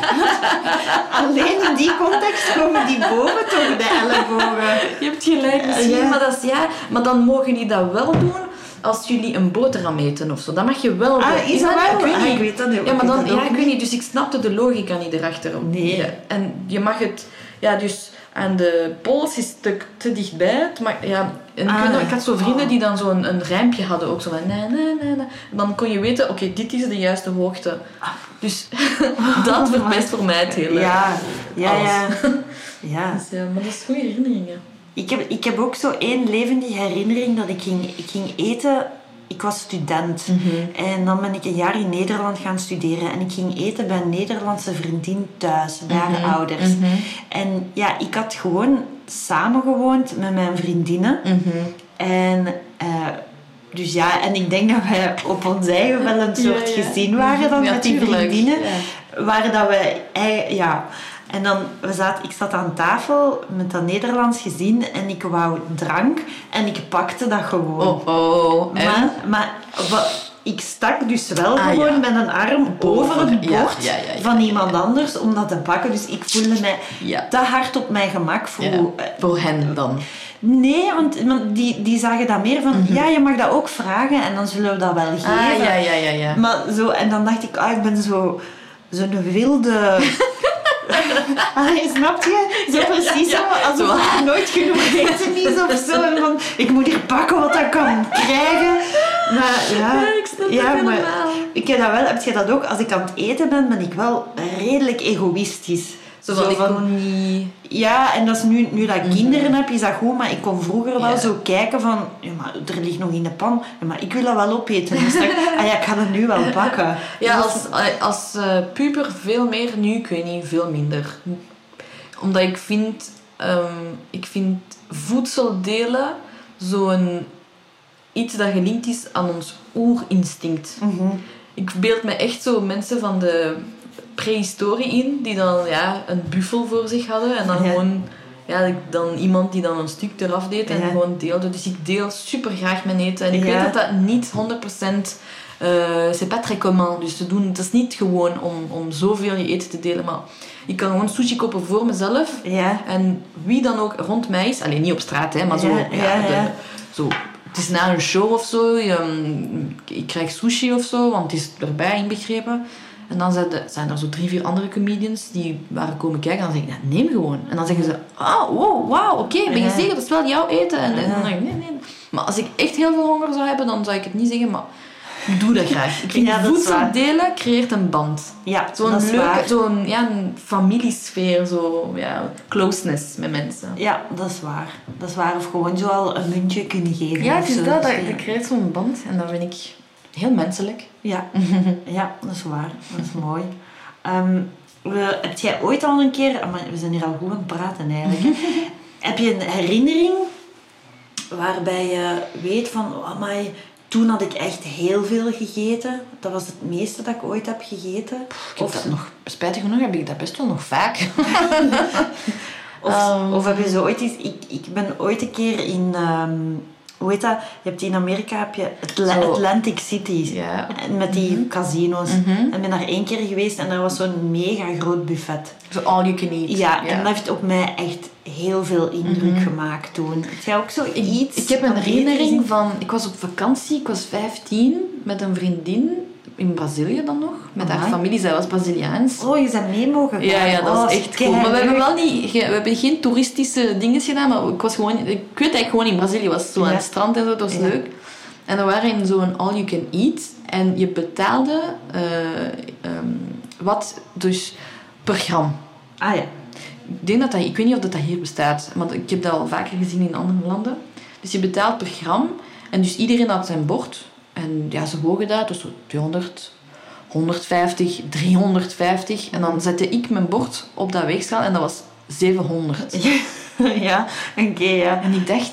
S1: [laughs] alleen in die context komen die boven toch, de ellebogen.
S2: Je hebt gelijk, misschien,
S1: Ja.
S2: maar, dat is, ja, maar dan mogen jullie dat wel doen als jullie een boterham eten of zo. Dat mag je wel
S1: Ah,
S2: doen.
S1: is dat wel?
S2: Ik weet
S1: Ah, ik weet dat niet.
S2: Ja, maar dan, ja, ik weet niet, dus ik snapte de logica niet erachter.
S1: Nee.
S2: Ja, en je mag het, ja, dus aan de pols is het te, te dichtbij. Ja, en ik,
S1: Ah.
S2: ik had zo vrienden die dan zo'n een rijmpje hadden, ook zo van na, na, na, na. En dan kon je weten, oké, dit is de juiste hoogte. Dus [laughs] dat verpest voor mij het hele.
S1: Ja, ja,
S2: alles.
S1: ja. [laughs] ja.
S2: Dus ja, maar dat is goede herinneringen.
S1: Ik heb, ik heb ook zo één levendige herinnering dat ik ging, ik ging eten. Ik was student. En dan ben ik een jaar in Nederland gaan studeren. En ik ging eten bij een Nederlandse vriendin thuis, bij haar ouders. En ja, ik had gewoon samengewoond met mijn vriendinnen. En... eh, dus ja, en ik denk dat wij op ons eigen wel een soort
S2: Ja, ja.
S1: gezin waren dan
S2: Ja,
S1: met die vriendinnen. Waar dat we... Ja. En dan, we zaten, ik zat aan tafel met dat Nederlands gezin en ik wou drank en ik pakte dat gewoon.
S2: Oh, oh.
S1: Maar, maar wat- ik stak dus wel
S2: Ah,
S1: gewoon
S2: ja.
S1: met een arm boven
S2: Over,
S1: het bord
S2: ja, ja, ja,
S1: van iemand anders om dat te pakken. Dus ik voelde mij
S2: Ja.
S1: te hard op mijn gemak. Voor,
S2: voor hen dan.
S1: Nee, want, want die, die zagen dat meer van, ja, je mag dat ook vragen en dan zullen we dat wel geven.
S2: Mhm. Ah, ja, ja, ja, ja.
S1: Maar zo, en dan dacht ik, ah, ik ben zo, zo'n wilde... Allee, [laughs] snap je? Zo
S2: Ja,
S1: precies
S2: ja,
S1: alsof er nooit genoeg eten is of zo. En van, ik moet hier pakken wat ik kan krijgen. Maar ja,
S2: Ja, ik snap
S1: maar ik heb dat wel, heb je dat ook? Als ik aan het eten ben, ben ik wel redelijk egoïstisch.
S2: Zo van, ik kon niet...
S1: Ja, en dat is nu, nu dat ik kinderen heb, is dat goed. Maar ik kon vroeger wel
S2: Mhm. Ja.
S1: zo kijken van... Ja, maar er ligt nog in de pan. Ja, maar ik wil dat wel opeten. Dus [laughs] ah ja, ik ga dat nu wel pakken.
S2: Ja,
S1: Dus
S2: als, als eh, puber veel meer, nu ik weet niet, veel minder. Omdat ik vind, ehm, ik vind voedsel delen zo'n iets dat gelinkt is aan ons oerinstinct.
S1: Mhm.
S2: Ik beeld me echt zo mensen van de prehistorie in, die dan ja, een buffel voor zich hadden en dan
S1: Ja.
S2: gewoon ja, dan iemand die dan een stuk eraf deed en
S1: Ja.
S2: gewoon deelde. Dus ik deel super graag mijn eten. En ik
S1: Ja.
S2: weet dat dat niet 100% eh c'est pas très commun. Dus te doen, het is niet gewoon om, om zoveel je eten te delen, maar ik kan gewoon sushi kopen voor mezelf.
S1: Ja.
S2: En wie dan ook rond mij is, alleen niet op straat, hè, maar zo, de- zo. Het is na een show of zo, je, ik krijg sushi of zo, want het is erbij inbegrepen. En dan zijn, de- zijn er zo drie, vier andere comedians die waren komen kijken. En dan zeg ik, neem gewoon. En dan zeggen ze, ah, wow, wauw, oké, ben je zeker? Dat is wel jouw eten? En, en dan denk ik, nee, nee. Maar als ik echt heel veel honger zou hebben, dan zou ik het niet zeggen, maar ik doe dat graag. Ik vind
S1: Ja,
S2: voedsel delen creëert een band.
S1: Ja,
S2: Zo'n
S1: dat is
S2: leuke,
S1: waar.
S2: zo'n ja, een familiesfeer, zo, ja, closeness met mensen.
S1: Ja, dat is waar. Dat is waar. Of gewoon zo al een muntje kunnen geven.
S2: Ja, het is dat, dat, dat creëert zo'n band en dat vind ik heel menselijk.
S1: Ja, [laughs] ja, dat is waar. Dat is mooi. Ehm, we, heb jij ooit al een keer... we zijn hier al goed aan het praten eigenlijk. [laughs] heb je een herinnering waarbij je weet van... Oh, amai, toen had ik echt heel veel gegeten. Dat was het meeste dat ik ooit heb gegeten.
S2: Ik heb
S1: Of,
S2: dat nog, spijtig genoeg heb ik dat best wel nog vaak. [laughs]
S1: of,
S2: Ehm.
S1: of heb je zo ooit iets... Ik, ik ben ooit een keer in... ehm, hoe heet dat? Je hebt in Amerika heb je. Atlantic City.
S2: Ja.
S1: En met die casino's.
S2: Mhm.
S1: Ik ben daar één keer geweest en daar was zo'n mega groot buffet.
S2: Zo all you can eat.
S1: Ja, en dat heeft op mij echt heel veel indruk
S2: Mhm.
S1: gemaakt toen. Heb jij ook zo
S2: Ik,
S1: iets?
S2: ik heb een herinnering van... Ik was op vakantie, ik was 15, met een vriendin in Brazilië dan nog. Met haar familie, zij was Braziliaans.
S1: Oh, je bent mee mogen gaan.
S2: Ja, ja, dat
S1: Oh,
S2: was echt cool. Maar we hebben wel niet, we hebben geen toeristische dingen gedaan, maar ik was gewoon, ik weet dat ik gewoon in Brazilië was, zo aan
S1: Ja.
S2: het strand en zo, dat was
S1: Ja.
S2: leuk. En we waren in zo'n all you can eat en je betaalde eh, ehm, wat dus per gram.
S1: Ah ja.
S2: Ik denk dat dat, ik weet niet of dat, dat hier bestaat, want ik heb dat al vaker gezien in andere landen. Dus je betaalt per gram en dus iedereen had zijn bord. En ja, ze wogen dat, dus zo 200, 150, 350. En dan zette ik mijn bord op dat weegschaal en dat was 700. [laughs]
S1: ja, oké, ja.
S2: En ik dacht,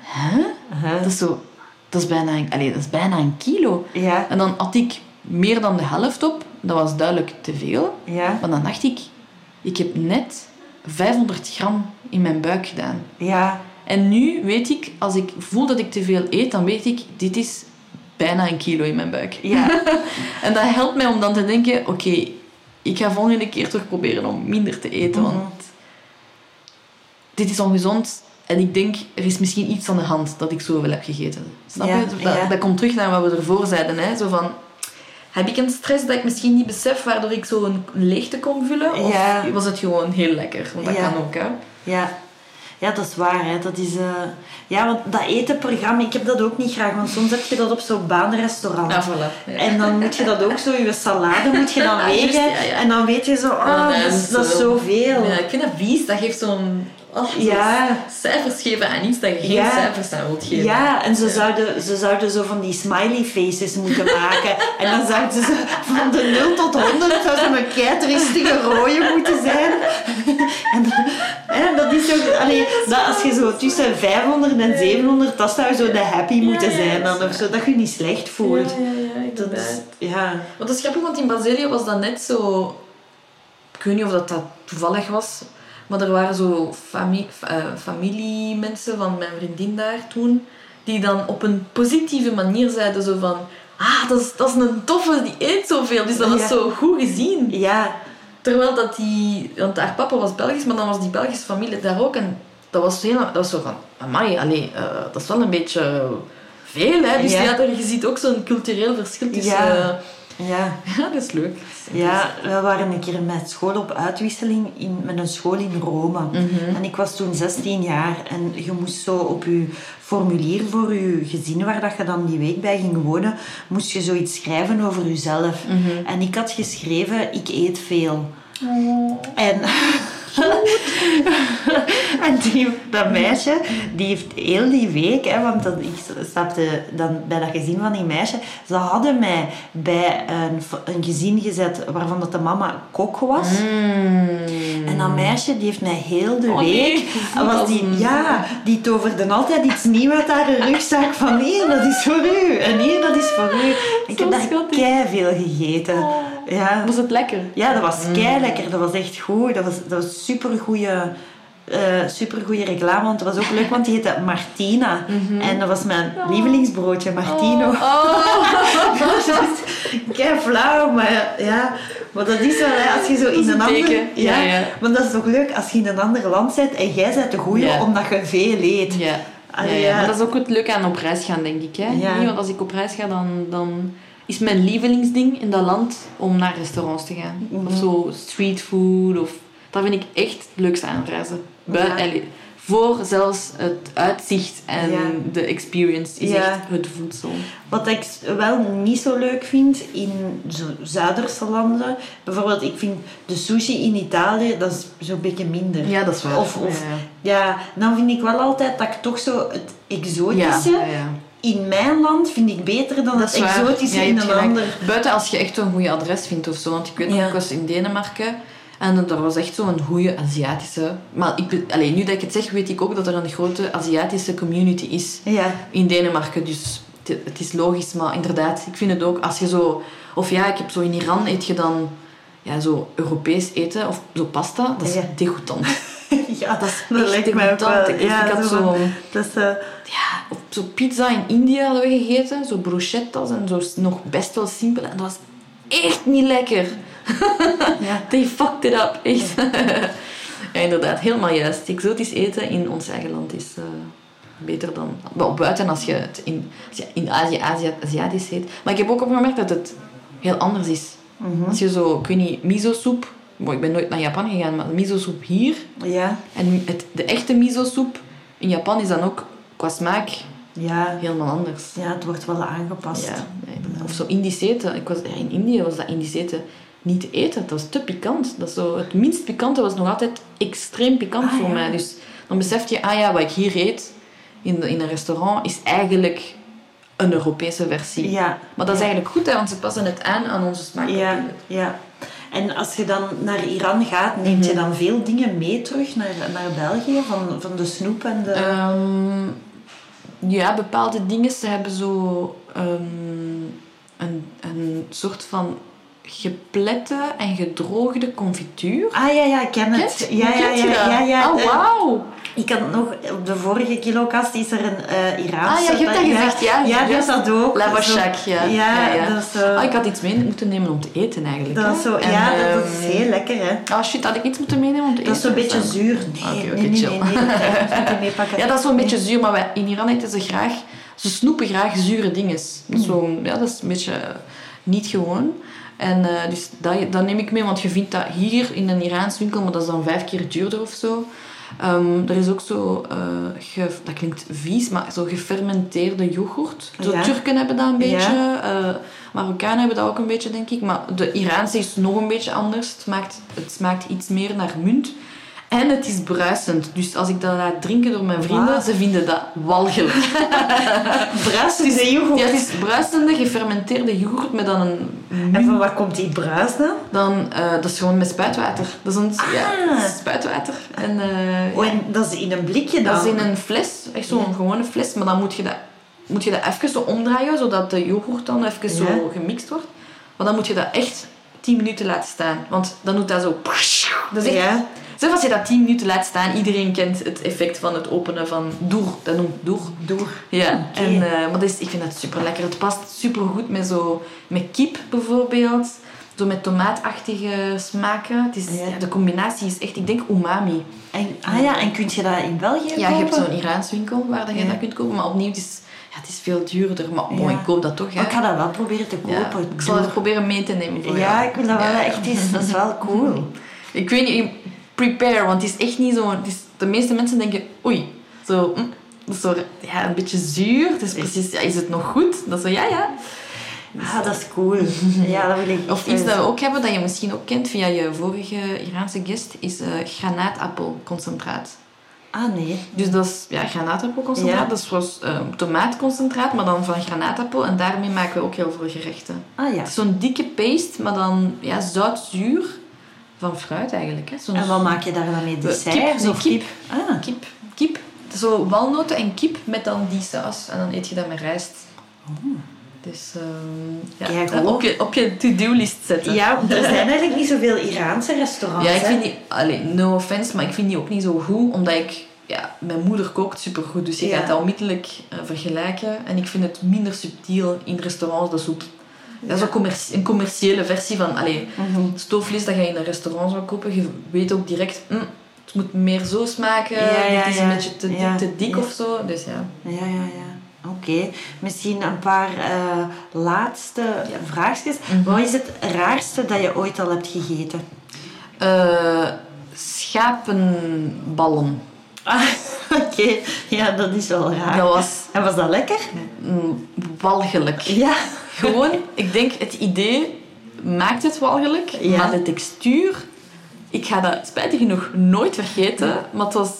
S2: hè?
S1: Huh?
S2: Dat is zo, dat is bijna een, allee, dat is bijna een kilo.
S1: Ja,
S2: En dan had ik meer dan de helft op. Dat was duidelijk te veel.
S1: ja,
S2: Maar dan dacht ik, ik heb net 500 gram in mijn buik gedaan.
S1: ja.
S2: En nu weet ik, als ik voel dat ik te veel eet, dan weet ik, dit is bijna een kilo in mijn buik.
S1: Ja, [laughs]
S2: En dat helpt mij om dan te denken, oké, ik ga volgende keer toch proberen om minder te eten,
S1: Mhm.
S2: want dit is ongezond. En ik denk, er is misschien iets aan de hand dat ik zoveel heb gegeten. Snap
S1: Ja,
S2: je? Dat,
S1: ja.
S2: dat komt terug naar wat we ervoor zeiden. Hè? Zo van, heb ik een stress dat ik misschien niet besef, waardoor ik zo een leegte kon vullen? Of
S1: Ja.
S2: was het gewoon heel lekker? Want dat kan ook, hè?
S1: ja. Ja, dat is waar. Hè. Dat is, eh, Ja, want dat etenprogramma, ik heb dat ook niet graag. Want soms heb je dat op zo'n baanrestaurant.
S2: Voilà. Ja.
S1: En dan moet je dat ook zo, je salade moet je dan [laughs]
S2: Ah,
S1: wegen.
S2: ja.
S1: En dan weet je zo, oh,
S2: Ah,
S1: dat, is, dat zoveel.
S2: Ja, ik vind dat vies. Dat geeft zo'n... Oh, zo
S1: Ja.
S2: Cijfers geven aan iets dat je geen
S1: Ja.
S2: cijfers aan wilt geven.
S1: Ja, en ze zouden, ze zouden zo van die smiley faces moeten maken. [laughs] En dan zouden ze van de 0 tot 100 zou ze een keitristige rode moeten zijn. En, dan- dat is ook... Allee, dat als je zo tussen 500 en 700, dat zou zo de happy moeten zijn. Dan, of zo, dat je je niet slecht voelt.
S2: Ja, ja, ja,
S1: Dat is, ja.
S2: Want dat is grappig, want in Brazilië was dat net zo... Ik weet niet of dat, dat toevallig was, maar er waren zo fami eh, familiemensen van mijn vriendin daar toen, die dan op een positieve manier zeiden zo van... Ah, dat is, dat is een toffe, die eet zoveel. Dus dat was
S1: Ja.
S2: zo goed gezien.
S1: Ja,
S2: Terwijl dat die... Want haar papa was Belgisch, maar dan was die Belgische familie daar ook. En dat was, heel, dat was zo van... Amai, allee, eh, dat is wel een beetje veel, hè. Dus
S1: Ja.
S2: ja. je ziet ook zo'n cultureel verschil tussen...
S1: Ja.
S2: Ja,
S1: ja. [laughs]
S2: ja dat is leuk.
S1: Ja, we waren een keer met school op uitwisseling in, met een school in Rome.
S2: Mhm.
S1: En ik was toen 16 jaar en je moest zo op je formulier voor je gezin waar dat je dan die week bij ging wonen, moest je zoiets schrijven over jezelf.
S2: Mhm.
S1: En ik had geschreven, ik eet veel. En, [laughs] [laughs] en die, dat meisje, die heeft heel die week, hè, want dat, ik stapte dan bij dat gezin van die meisje, ze hadden mij bij een, een gezin gezet waarvan dat de mama kok was. En dat meisje, die heeft mij heel de.
S2: Oh,
S1: week...
S2: nee. [laughs]
S1: Was die, ja, die toverde altijd iets nieuws uit haar rugzak. Van hier, dat is voor u. En hier, dat is voor u. [laughs] Ik heb daar kei veel gegeten. Ja.
S2: Was het lekker?
S1: ja, dat was kei lekker. Dat was echt goed. Dat was, dat was super goede... super goede reclame, want het was ook leuk, want die heette Martina. En dat was mijn lievelingsbroodje, Martino.
S2: Oh. [laughs]
S1: dat is kei flauw, maar ja. Maar dat is wel, hè, als je zo in een
S2: een
S1: ander...
S2: Ja, ja.
S1: Maar dat is toch leuk als je in een ander land bent en jij bent de goeie
S2: Ja.
S1: omdat je veel eet.
S2: Ja.
S1: Allee,
S2: ja, ja.
S1: ja.
S2: Maar dat is ook het leuke aan op reis gaan, denk ik. Hè?
S1: Ja.
S2: Niet, want als ik op reis ga, dan, dan is mijn lievelingsding in dat land om naar restaurants te gaan. Of
S1: Mhm.
S2: zo street food. Of... Dat vind ik echt het leukste aan reizen.
S1: Ja.
S2: voor zelfs het uitzicht en
S1: Ja.
S2: de experience is
S1: Ja.
S2: echt het voedsel.
S1: Wat ik wel niet zo leuk vind in zo Zuiderse landen, bijvoorbeeld, ik vind de sushi in Italië, dat is zo'n beetje minder.
S2: Ja, dat is waar.
S1: Of, of
S2: Ja,
S1: dan vind ik wel altijd dat ik toch zo het exotische. In mijn land vind ik beter dan
S2: Dat
S1: het exotische
S2: Ja,
S1: in een ander.
S2: Buiten als je echt zo'n goede adres vindt of zo. Want ik weet nog,
S1: Ja.
S2: ik was in Denemarken en er was echt zo'n goede Aziatische. Maar ik, be- allee, nu dat ik het zeg, weet ik ook dat er een grote Aziatische community is
S1: Ja,
S2: in Denemarken. Dus het, het is logisch, maar inderdaad, ik vind het ook als je zo. Of ja, ik heb zo in Iran eet je dan ja, zo Europees eten of zo pasta. Dat is
S1: Ja.
S2: degoutant. [laughs] [laughs]
S1: ja
S2: Dat is
S1: dat lijkt mij ook
S2: degoutant.
S1: wel.
S2: Ik, ik
S1: Ja,
S2: had
S1: zo dat is, eh,
S2: Ja, op zo pizza in India hadden we gegeten. Zo bruschettas en zo nog best wel simpel. En dat was echt niet lekker. [laughs]
S1: ja.
S2: They fucked it up, echt. [laughs] ja, inderdaad, helemaal juist. Exotisch eten in ons eigen land is eh, beter dan... Wel, buiten als je het in, als je in Azië, Azië Aziatisch eet. Maar ik heb ook opgemerkt dat het heel anders is.
S1: Mhm.
S2: Als je zo, ik weet niet, miso-soep... Ik ben nooit naar Japan gegaan, maar miso-soep hier...
S1: ja,
S2: En het, de echte miso-soep in Japan is dan ook qua smaak
S1: ja,
S2: helemaal anders.
S1: ja, het wordt wel aangepast.
S2: Ja, of zo Indisch eten. Ik was, ja, in Indië was dat Indisch eten niet te eten. Dat was te pikant. Dat zo, het minst pikante was nog altijd extreem pikant
S1: Ah,
S2: voor mij. Dus dan besef je, ah ja, wat ik hier eet in, in een restaurant is eigenlijk een Europese versie.
S1: Ja,
S2: Maar dat is eigenlijk goed, hè, want ze passen het aan aan onze smaak.
S1: Ja, ja. En als je dan naar Iran gaat, neemt je
S2: Mhm.
S1: dan veel dingen mee terug naar, naar België? Van, van de snoep en de...
S2: Ehm, ja, bepaalde dingen. Ze hebben zo ehm, een, een soort van geplette en gedroogde confituur.
S1: Ah ja, ja, ik ken het. Ja, ja, ja, ja, ja.
S2: Oh, wauw.
S1: Ik had nog, op de vorige kilokast is er een eh Iraanse...
S2: Ah, ja, je hebt dat gezegd, ja.
S1: Ja, dat is dat ook.
S2: Lavashak, ja.
S1: Ja,
S2: Ja, ja.
S1: dat is zo...
S2: Ah, ik had iets mee moeten nemen om te eten eigenlijk.
S1: dat is zo,
S2: En,
S1: ja, dat, dat is
S2: ehm,
S1: heel lekker, hè.
S2: Ah shit, had ik iets moeten meenemen om te
S1: Dat
S2: eten?
S1: is zo'n beetje
S2: eh,
S1: zuur. Nee,
S2: Oké, oké,
S1: nee, nee,
S2: chill.
S1: nee, nee, dat niet meepakken. [laughs]
S2: Ja, dat is zo'n beetje zuur, maar wij, in Iran eten ze graag... Ze snoepen graag zure dingen.
S1: Mm.
S2: Zo, ja, dat is een beetje eh, niet gewoon. En eh, dus dat, dat neem ik mee, want je vindt dat hier in een Iraans winkel, maar dat is dan vijf keer duurder of zo. Ehm, er is ook zo, eh, ge- dat klinkt vies, maar zo gefermenteerde yoghurt.
S1: Ja.
S2: Turken hebben dat een
S1: Ja.
S2: beetje, eh, Marokkanen hebben dat ook een beetje, denk ik. Maar de Iraanse is nog een beetje anders. Het smaakt, het smaakt iets meer naar munt. En het is bruisend. Dus als ik dat laat drinken door mijn vrienden, ze vinden dat walgelijk. [laughs]
S1: Bruisende yoghurt.
S2: Ja, het is bruisende, gefermenteerde yoghurt met dan een...
S1: En van waar komt die bruis dan?
S2: Dan, eh, dat is gewoon met spuitwater. Dat is een ja,
S1: Ah.
S2: spuitwater. En, eh,
S1: Oh, en dat is in een blikje dan?
S2: dat is in een fles, echt zo'n
S1: Ja.
S2: gewone fles. Maar dan moet je, dat, moet je dat even zo omdraaien, zodat de yoghurt dan even zo gemixt wordt. Maar dan moet je dat echt 10 minuten laten staan. Want dan doet dat zo... Dat is echt
S1: Ja.
S2: Zelfs als je dat 10 minuten laat staan, iedereen kent het effect van het openen van doer. Dat noemt doer.
S1: Door.
S2: Ja, en, eh, maar dat is, ik vind dat super lekker. Het past super goed met, zo, met kip bijvoorbeeld. Zo met tomaatachtige smaken. Het is,
S1: Ja.
S2: ja, de combinatie is echt, ik denk umami.
S1: En, ah ja, en kun je dat in België
S2: Ja, je hebt
S1: kopen?
S2: zo'n Iraans winkel waar dat je
S1: Ja.
S2: dat kunt kopen. Maar opnieuw, het is, ja, het is veel duurder. Maar bon,
S1: Ja.
S2: ik koop dat toch. Hè.
S1: Ik ga dat wel proberen te kopen.
S2: ik zal het proberen mee te nemen voor
S1: Ja,
S2: jou.
S1: ik wil dat wel echt eens. Dat is wel cool.
S2: Ik weet niet, prepare, want het is echt niet zo... Is, de meeste mensen denken, oei, zo, mm, dat is zo ja, een beetje zuur. Het is precies, ja, is het nog goed? Dat is zo, ja, ja.
S1: Ah, dat is cool. [laughs] Ja, dat wil ik
S2: Of iets dat we ook hebben, dat je misschien ook kent via je vorige Iraanse guest, is eh granaatappelconcentraat.
S1: Ah, nee.
S2: Dus dat is ja, granaatappelconcentraat,
S1: Ja.
S2: dat is zoals eh, tomaatconcentraat, maar dan van granaatappel. En daarmee maken we ook heel veel gerechten.
S1: Ah ja.
S2: Het is zo'n dikke paste, maar dan ja, zout-zuur van fruit eigenlijk. Hè.
S1: En wat maak je daar dan mee? Desserts of
S2: kip.
S1: Ah,
S2: Kip. Kip. Zo walnoten en kip met dan die saus. En dan eet je dat met rijst. Dus ehm, ja,
S1: Kijk,
S2: op je, op je to-do-list zetten.
S1: Ja, er zijn eigenlijk niet zoveel Iraanse restaurants. [laughs]
S2: Ja, ik vind die... Allee, no offense, maar ik vind die ook niet zo goed. Omdat ik... Ja, mijn moeder kookt supergoed. Dus je
S1: Ja.
S2: gaat dat onmiddellijk eh, vergelijken. En ik vind het minder subtiel in restaurants, de soep. Dat is ook een commerciële versie van... Allee,
S1: Mhm.
S2: stoofvlees dat je in een restaurant zou kopen. Je weet ook direct... mm, het moet meer zo smaken. Het is een beetje te, dik of zo. Dus ja.
S1: Ja, ja, ja. Oké. Misschien een paar eh, laatste vraagjes.
S2: Mhm.
S1: Wat is het raarste dat je ooit al hebt gegeten?
S2: Eh, schapenballen.
S1: Ah, [laughs] Oké, ja, dat is wel raar.
S2: Dat was
S1: En was dat lekker?
S2: mm, walgelijk.
S1: Ja.
S2: Gewoon, ik denk het idee maakt het walgelijk,
S1: Ja.
S2: maar de textuur, ik ga dat spijtig genoeg nooit vergeten, maar het was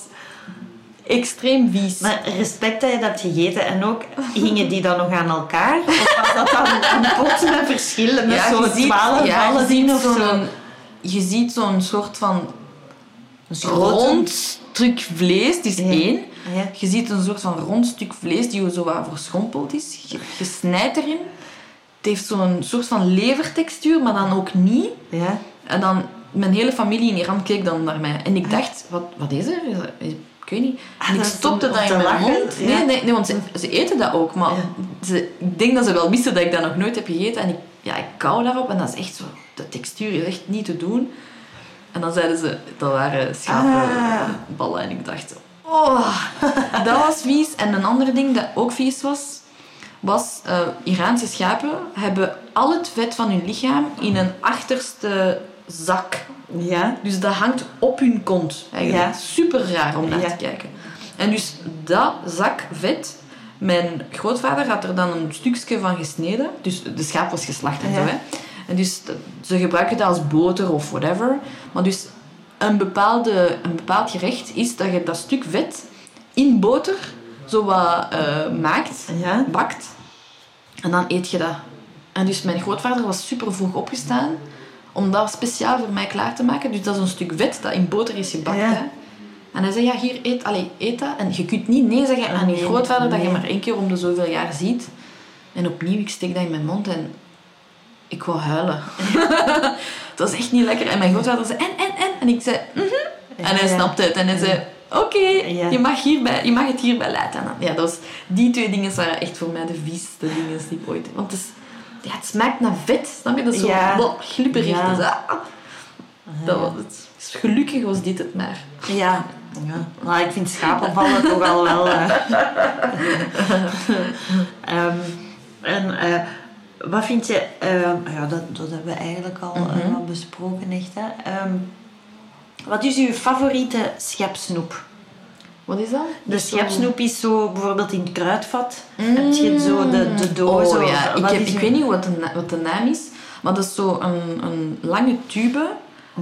S2: extreem vies.
S1: Maar respect dat je dat gegeten. En ook, gingen die dan nog aan elkaar? Of was dat dan een pot met verschillende
S2: Ja,
S1: zo twaalf
S2: ja, je
S1: ballen
S2: ziet
S1: in of zo?
S2: Je ziet zo'n soort van
S1: grote-
S2: rond stuk vlees, het is
S1: Ja.
S2: één. Je ziet een soort van rond stuk vlees die zo wat verschrompeld is. Je, je snijdt erin. Het heeft zo'n soort van levertextuur, maar dan ook niet.
S1: Ja.
S2: En dan, mijn hele familie in Iran keek dan naar mij. En ik dacht, wat, wat is er? Ik weet niet.
S1: Ah,
S2: En ik stopte dat in mijn mond. Nee, nee, nee, want ze, ze eten dat ook. Maar ze, ik denk dat ze wel wisten dat ik dat nog nooit heb gegeten. En ik, ja, ik kou daarop. En dat is echt zo... De textuur is echt niet te doen. En dan zeiden ze, dat waren schapenballen. En ik dacht, oh, [laughs] dat was vies. En een ander ding dat ook vies was, was eh, Iraanse schapen hebben al het vet van hun lichaam in een achterste zak.
S1: Ja.
S2: Dus dat hangt op hun kont. Eigenlijk.
S1: Ja.
S2: Super raar om naar
S1: Ja.
S2: te kijken. En dus dat zak vet, mijn grootvader had er dan een stukje van gesneden. Dus de schaap was geslacht en
S1: Ja.
S2: zo. Hè. En dus ze gebruiken dat als boter of whatever. Maar dus een, bepaalde, een bepaald gerecht is dat je dat stuk vet in boter zo wat eh, maakt,
S1: Ja.
S2: bakt. En dan eet je dat. En dus mijn grootvader was super vroeg opgestaan om dat speciaal voor mij klaar te maken. Dus dat is een stuk vet dat in boter is gebakt.
S1: Ja.
S2: Hè. En hij zei, ja, hier, eet, allee, eet dat. En je kunt niet nee zeggen aan je
S1: Nee,
S2: grootvader dat je maar één keer om de zoveel jaar ziet. En opnieuw, ik steek dat in mijn mond en ik wou huilen. [laughs] het was echt niet lekker. En mijn grootvader zei, en, en, en? En ik zei, mhm. En hij snapte het. En hij zei, oké,
S1: Ja.
S2: je, mag hierbij, je mag het hierbij laten. Ja, dat was, die twee dingen waren echt voor mij de vieste dingen die ik ooit... Want het, is, ja, het smaakt naar vet, snap je? Dat is zo
S1: Ja.
S2: wel glibberig.
S1: Ja.
S2: Dus, ah, dat was het. Dus gelukkig was dit het maar.
S1: Ja. ja. Nou, ik vind schapenvallen [laughs] toch al wel... eh. [laughs] Ehm, en eh, wat vind je... ehm, ja, dat, dat hebben we eigenlijk al wel besproken, echt. Hè. Ehm, wat is uw favoriete schepsnoep?
S2: Wat is dat?
S1: De schepsnoep is zo bijvoorbeeld in het kruidvat. Heb je zo de, de doos?
S2: Oh ja, ik, heb, ik
S1: uw-
S2: weet niet wat de, wat de naam is, maar dat is zo een, een lange tube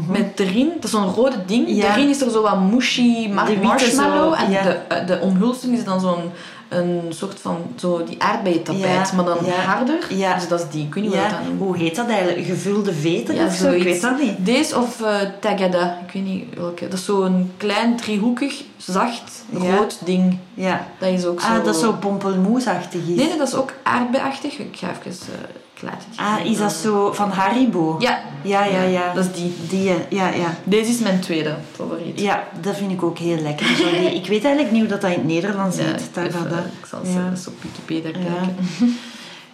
S2: met erin, dat is zo'n rode ding.
S1: Mhm. Ja.
S2: Erin is er zo wat mushy mar- marshmallow
S1: zo,
S2: en
S1: ja.
S2: de, eh, de omhulsing is dan zo'n een soort van zo die aardbeientapijt,
S1: Ja,
S2: maar dan
S1: ja.
S2: harder.
S1: Ja.
S2: Dus dat is die, ik weet niet hoe
S1: Ja,
S2: dat noemt.
S1: hoe heet dat eigenlijk? Gevulde veter of zo? Ik weet dat niet.
S2: Deze of eh tagada, ik weet niet welke. Dat is zo'n klein driehoekig, zacht, rood ding.
S1: Ja.
S2: Dat is ook zo...
S1: Ah, dat zo pompelmoesachtig is.
S2: Nee, nee, dat is ook aardbeiachtig. Ik ga even... eh, ik laat het
S1: Ah, is dat zo van Haribo?
S2: Ja.
S1: Ja, ja, ja.
S2: Dat is die.
S1: Die, eh, ja, ja.
S2: Deze is mijn tweede favoriet.
S1: Ja, dat vind ik ook heel lekker. Zo die- [laughs] ik weet eigenlijk niet hoe dat, dat in het Nederlands
S2: Ja,
S1: heet. Dat,
S2: even,
S1: dat, dat.
S2: ik zal eens op Wikipedia kijken.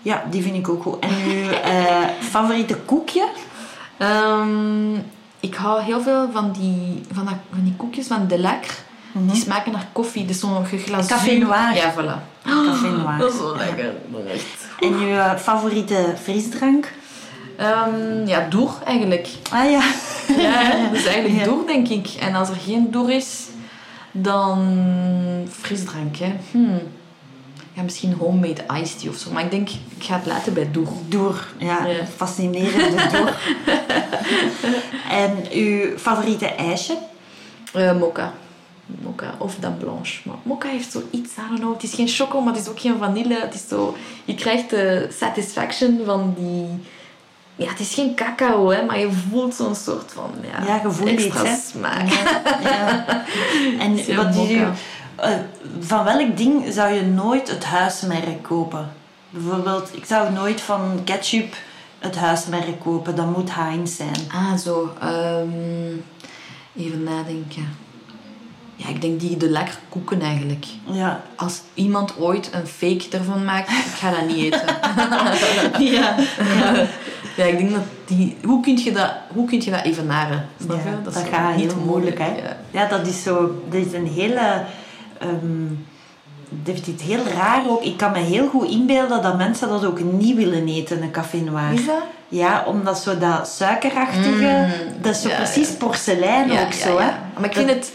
S1: Ja, die vind ik ook goed. En uw eh, favoriete koekje?
S2: Ehm, ik hou heel veel van die, van, dat, van die koekjes van Delacre. Die smaken naar koffie. Dus zo'n geglazuur.
S1: Café noir.
S2: Ja, voilà.
S1: Café noir.
S2: Dat is zo lekker. Echt
S1: En eh, favoriete frisdrank?
S2: Ehm, ja, door eigenlijk.
S1: Ah ja.
S2: Ja, [laughs] dat is eigenlijk door, denk ik. En als er geen door is, dan frisdrank. Hè. Hmm. Ja, misschien homemade iced tea of zo. Maar ik denk, ik ga het laten bij door.
S1: Door. Ja,
S2: Ja.
S1: fascinerende door. [laughs] en uw favoriete ijsje?
S2: Eh mokka. Mokka of dan blanche. Maar mokka heeft zoiets, I don't know. Het is geen choco, maar het is ook geen vanille. Het is zo... Je krijgt de satisfaction van die... Ja, het is geen cacao, hè, maar je voelt zo'n soort van... Ja,
S1: Ja, je voelt
S2: extra smaak.
S1: Ja. [laughs] En wat is
S2: mokka.
S1: eh, van welk ding zou je nooit het huismerk kopen? Bijvoorbeeld, ik zou nooit van ketchup het huismerk kopen. Dat moet Heinz zijn.
S2: Ah, zo. ehm, even nadenken. Ja, ik denk die de lekkere koeken eigenlijk.
S1: Ja.
S2: Als iemand ooit een fake ervan maakt, ik ga dat niet eten. [laughs]
S1: ja.
S2: Ja, ik denk dat die... Hoe kun je dat, hoe kun je dat evenaren? Snap je?
S1: Ja, dat,
S2: is zo
S1: gaat heel moeilijk, hè?
S2: Ja.
S1: Ja, dat is zo... Dat is een hele... ehm dat is iets heel raar ook. Ik kan me heel goed inbeelden dat mensen dat ook niet willen eten, een café noir.
S2: Is dat?
S1: Ja, omdat zo dat suikerachtige...
S2: Mm,
S1: dat is zo precies porselein ook zo, hè?
S2: Maar ik vind het...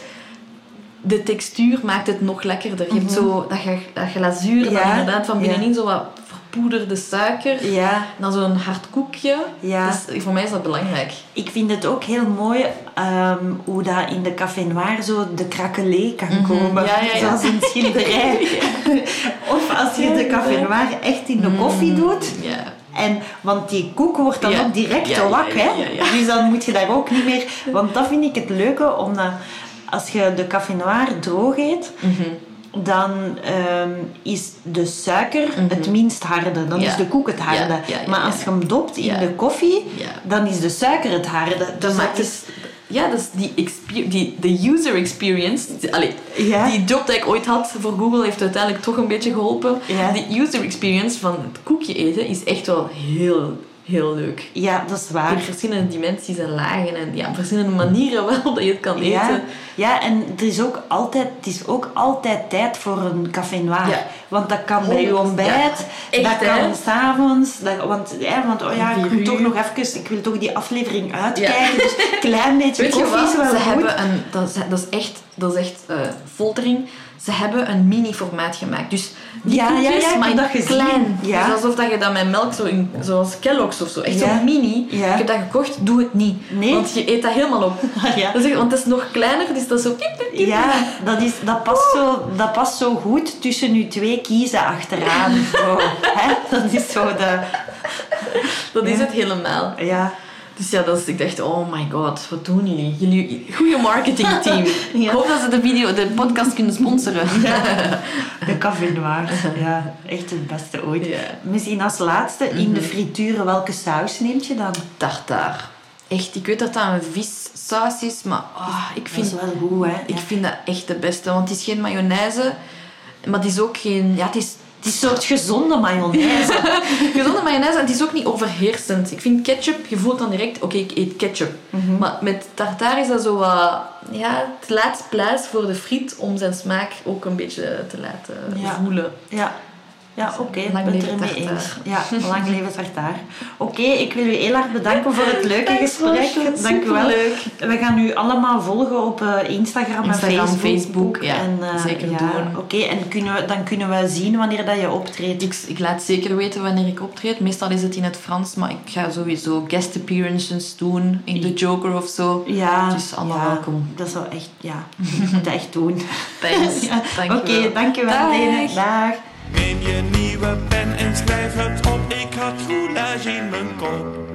S2: de textuur maakt het nog lekkerder. Je hebt zo dat, ge- dat glazuur, dat
S1: Mhm. Ja,
S2: inderdaad van
S1: ja.
S2: binnenin zo wat verpoederde suiker.
S1: Ja,
S2: En dan zo'n hard koekje.
S1: Ja.
S2: Dus voor mij is dat belangrijk.
S1: ik vind het ook heel mooi ehm, hoe dat in de Café Noir zo de krakelé kan komen.
S2: Mhm. Ja, ja, ja.
S1: Zoals in schilderij. [laughs] of als je de Café Noir echt in de koffie doet.
S2: Ja.
S1: En, want die koek wordt dan
S2: Ja.
S1: ook direct
S2: Ja,
S1: te
S2: ja,
S1: wak,
S2: ja,
S1: hè?
S2: ja, ja.
S1: Dus dan moet je daar ook niet meer... Want dat vind ik het leuke, omdat als je de Café Noir droog eet,
S2: Mhm.
S1: dan ehm, is de suiker het minst harde. Dan
S2: Ja.
S1: is de koek het harde.
S2: Ja, ja, ja,
S1: maar als je hem dopt in de koffie, dan is de suiker het harde. Dus
S2: Dat maakt
S1: is...
S2: Ja, dat is die, die de user experience. Die, allee,
S1: Ja.
S2: die job die ik ooit had voor Google heeft uiteindelijk toch een beetje geholpen.
S1: Ja.
S2: Die user experience van het koekje eten is echt wel heel, heel leuk.
S1: Ja, dat is
S2: In
S1: waar.
S2: verschillende dimensies en lagen en ja, verschillende manieren [laughs] wel dat je het kan eten.
S1: Ja, ja, en er is ook altijd, het is ook altijd tijd voor een café noir.
S2: Ja.
S1: Want dat kan bij je ontbijt,
S2: ja. Echt,
S1: dat kan s'avonds. Want, ja, want oh ja, ik wil toch nog even, ik wil toch die aflevering uitkijken. Dus een klein beetje koffie
S2: wat?
S1: is wel
S2: Ze
S1: goed.
S2: hebben een, dat, is, dat is echt, dat is echt eh, foltering. Ze hebben een mini-formaat gemaakt. Dus die
S1: Ja, ja, ja,
S2: maar
S1: dat
S2: klein.
S1: Ja.
S2: Dus alsof dat je dat met melk, zo in, zoals Kellogg's of zo. Echt
S1: Ja.
S2: zo mini.
S1: Ja.
S2: Ik heb dat gekocht, doe het niet.
S1: Nee?
S2: Want je eet dat helemaal op. [laughs]
S1: Ja.
S2: Dat is want het is nog kleiner, dus dat is zo... piep, piep, piep.
S1: Ja, dat, is, dat, past zo, dat past zo goed tussen nu twee kiezen achteraan. [laughs] Zo, hè? Dat is zo de...
S2: Dat is het helemaal.
S1: Ja,
S2: Dus ja, dat is, ik dacht, oh my god, wat doen jullie? Jullie goede marketingteam. [laughs]
S1: Ja.
S2: Ik hoop dat ze de video, de podcast kunnen sponsoren. [laughs]
S1: de café noir. Ja, echt het beste ooit.
S2: Ja.
S1: Misschien als laatste, in de frituren, welke saus neemt je dan?
S2: tartaar. Echt, ik weet dat dat een vissaus is, maar ah, ik,
S1: Dat
S2: vind,
S1: is wel goed, hè?
S2: ik
S1: Ja.
S2: vind dat echt de beste. Want het is geen mayonaise, maar het is ook geen... Ja, het is,
S1: Het is een soort gezonde mayonaise. [laughs]
S2: gezonde mayonaise en het is ook niet overheersend. Ik vind ketchup, je voelt dan direct, oké, ik eet ketchup.
S1: Mhm.
S2: Maar met tartaar is dat zo wat... Ja, het laat plaats voor de friet om zijn smaak ook een beetje te laten
S1: Ja.
S2: voelen.
S1: Ja, ja oké, ik
S2: Lang
S1: ben het ermee eens. Ja, [laughs] lang leven tartaar. Oké, ik wil u heel erg bedanken voor het [laughs] leuke gesprek. Dank u wel.
S2: Superleuk.
S1: We gaan u allemaal volgen op eh, Instagram,
S2: Instagram,
S1: en Facebook.
S2: Facebook, ja,
S1: en, eh,
S2: zeker
S1: ja,
S2: doen.
S1: Oké, en kunnen we, dan kunnen we zien wanneer dat je optreedt.
S2: Ik, ik laat zeker weten wanneer ik optreed. Meestal is het in het Frans, maar ik ga sowieso guest appearances doen in The Joker of zo.
S1: Ja,
S2: Dus allemaal
S1: ja,
S2: welkom.
S1: Dat zou echt, ja, [laughs] dat echt doen.
S2: Thanks.
S1: Ja,
S2: Dankjewel.
S1: Oké, dankjewel
S2: Dag.
S1: Dag.
S3: Neem je nieuwe pen en schrijf het op. Ik had goulash in mijn kop.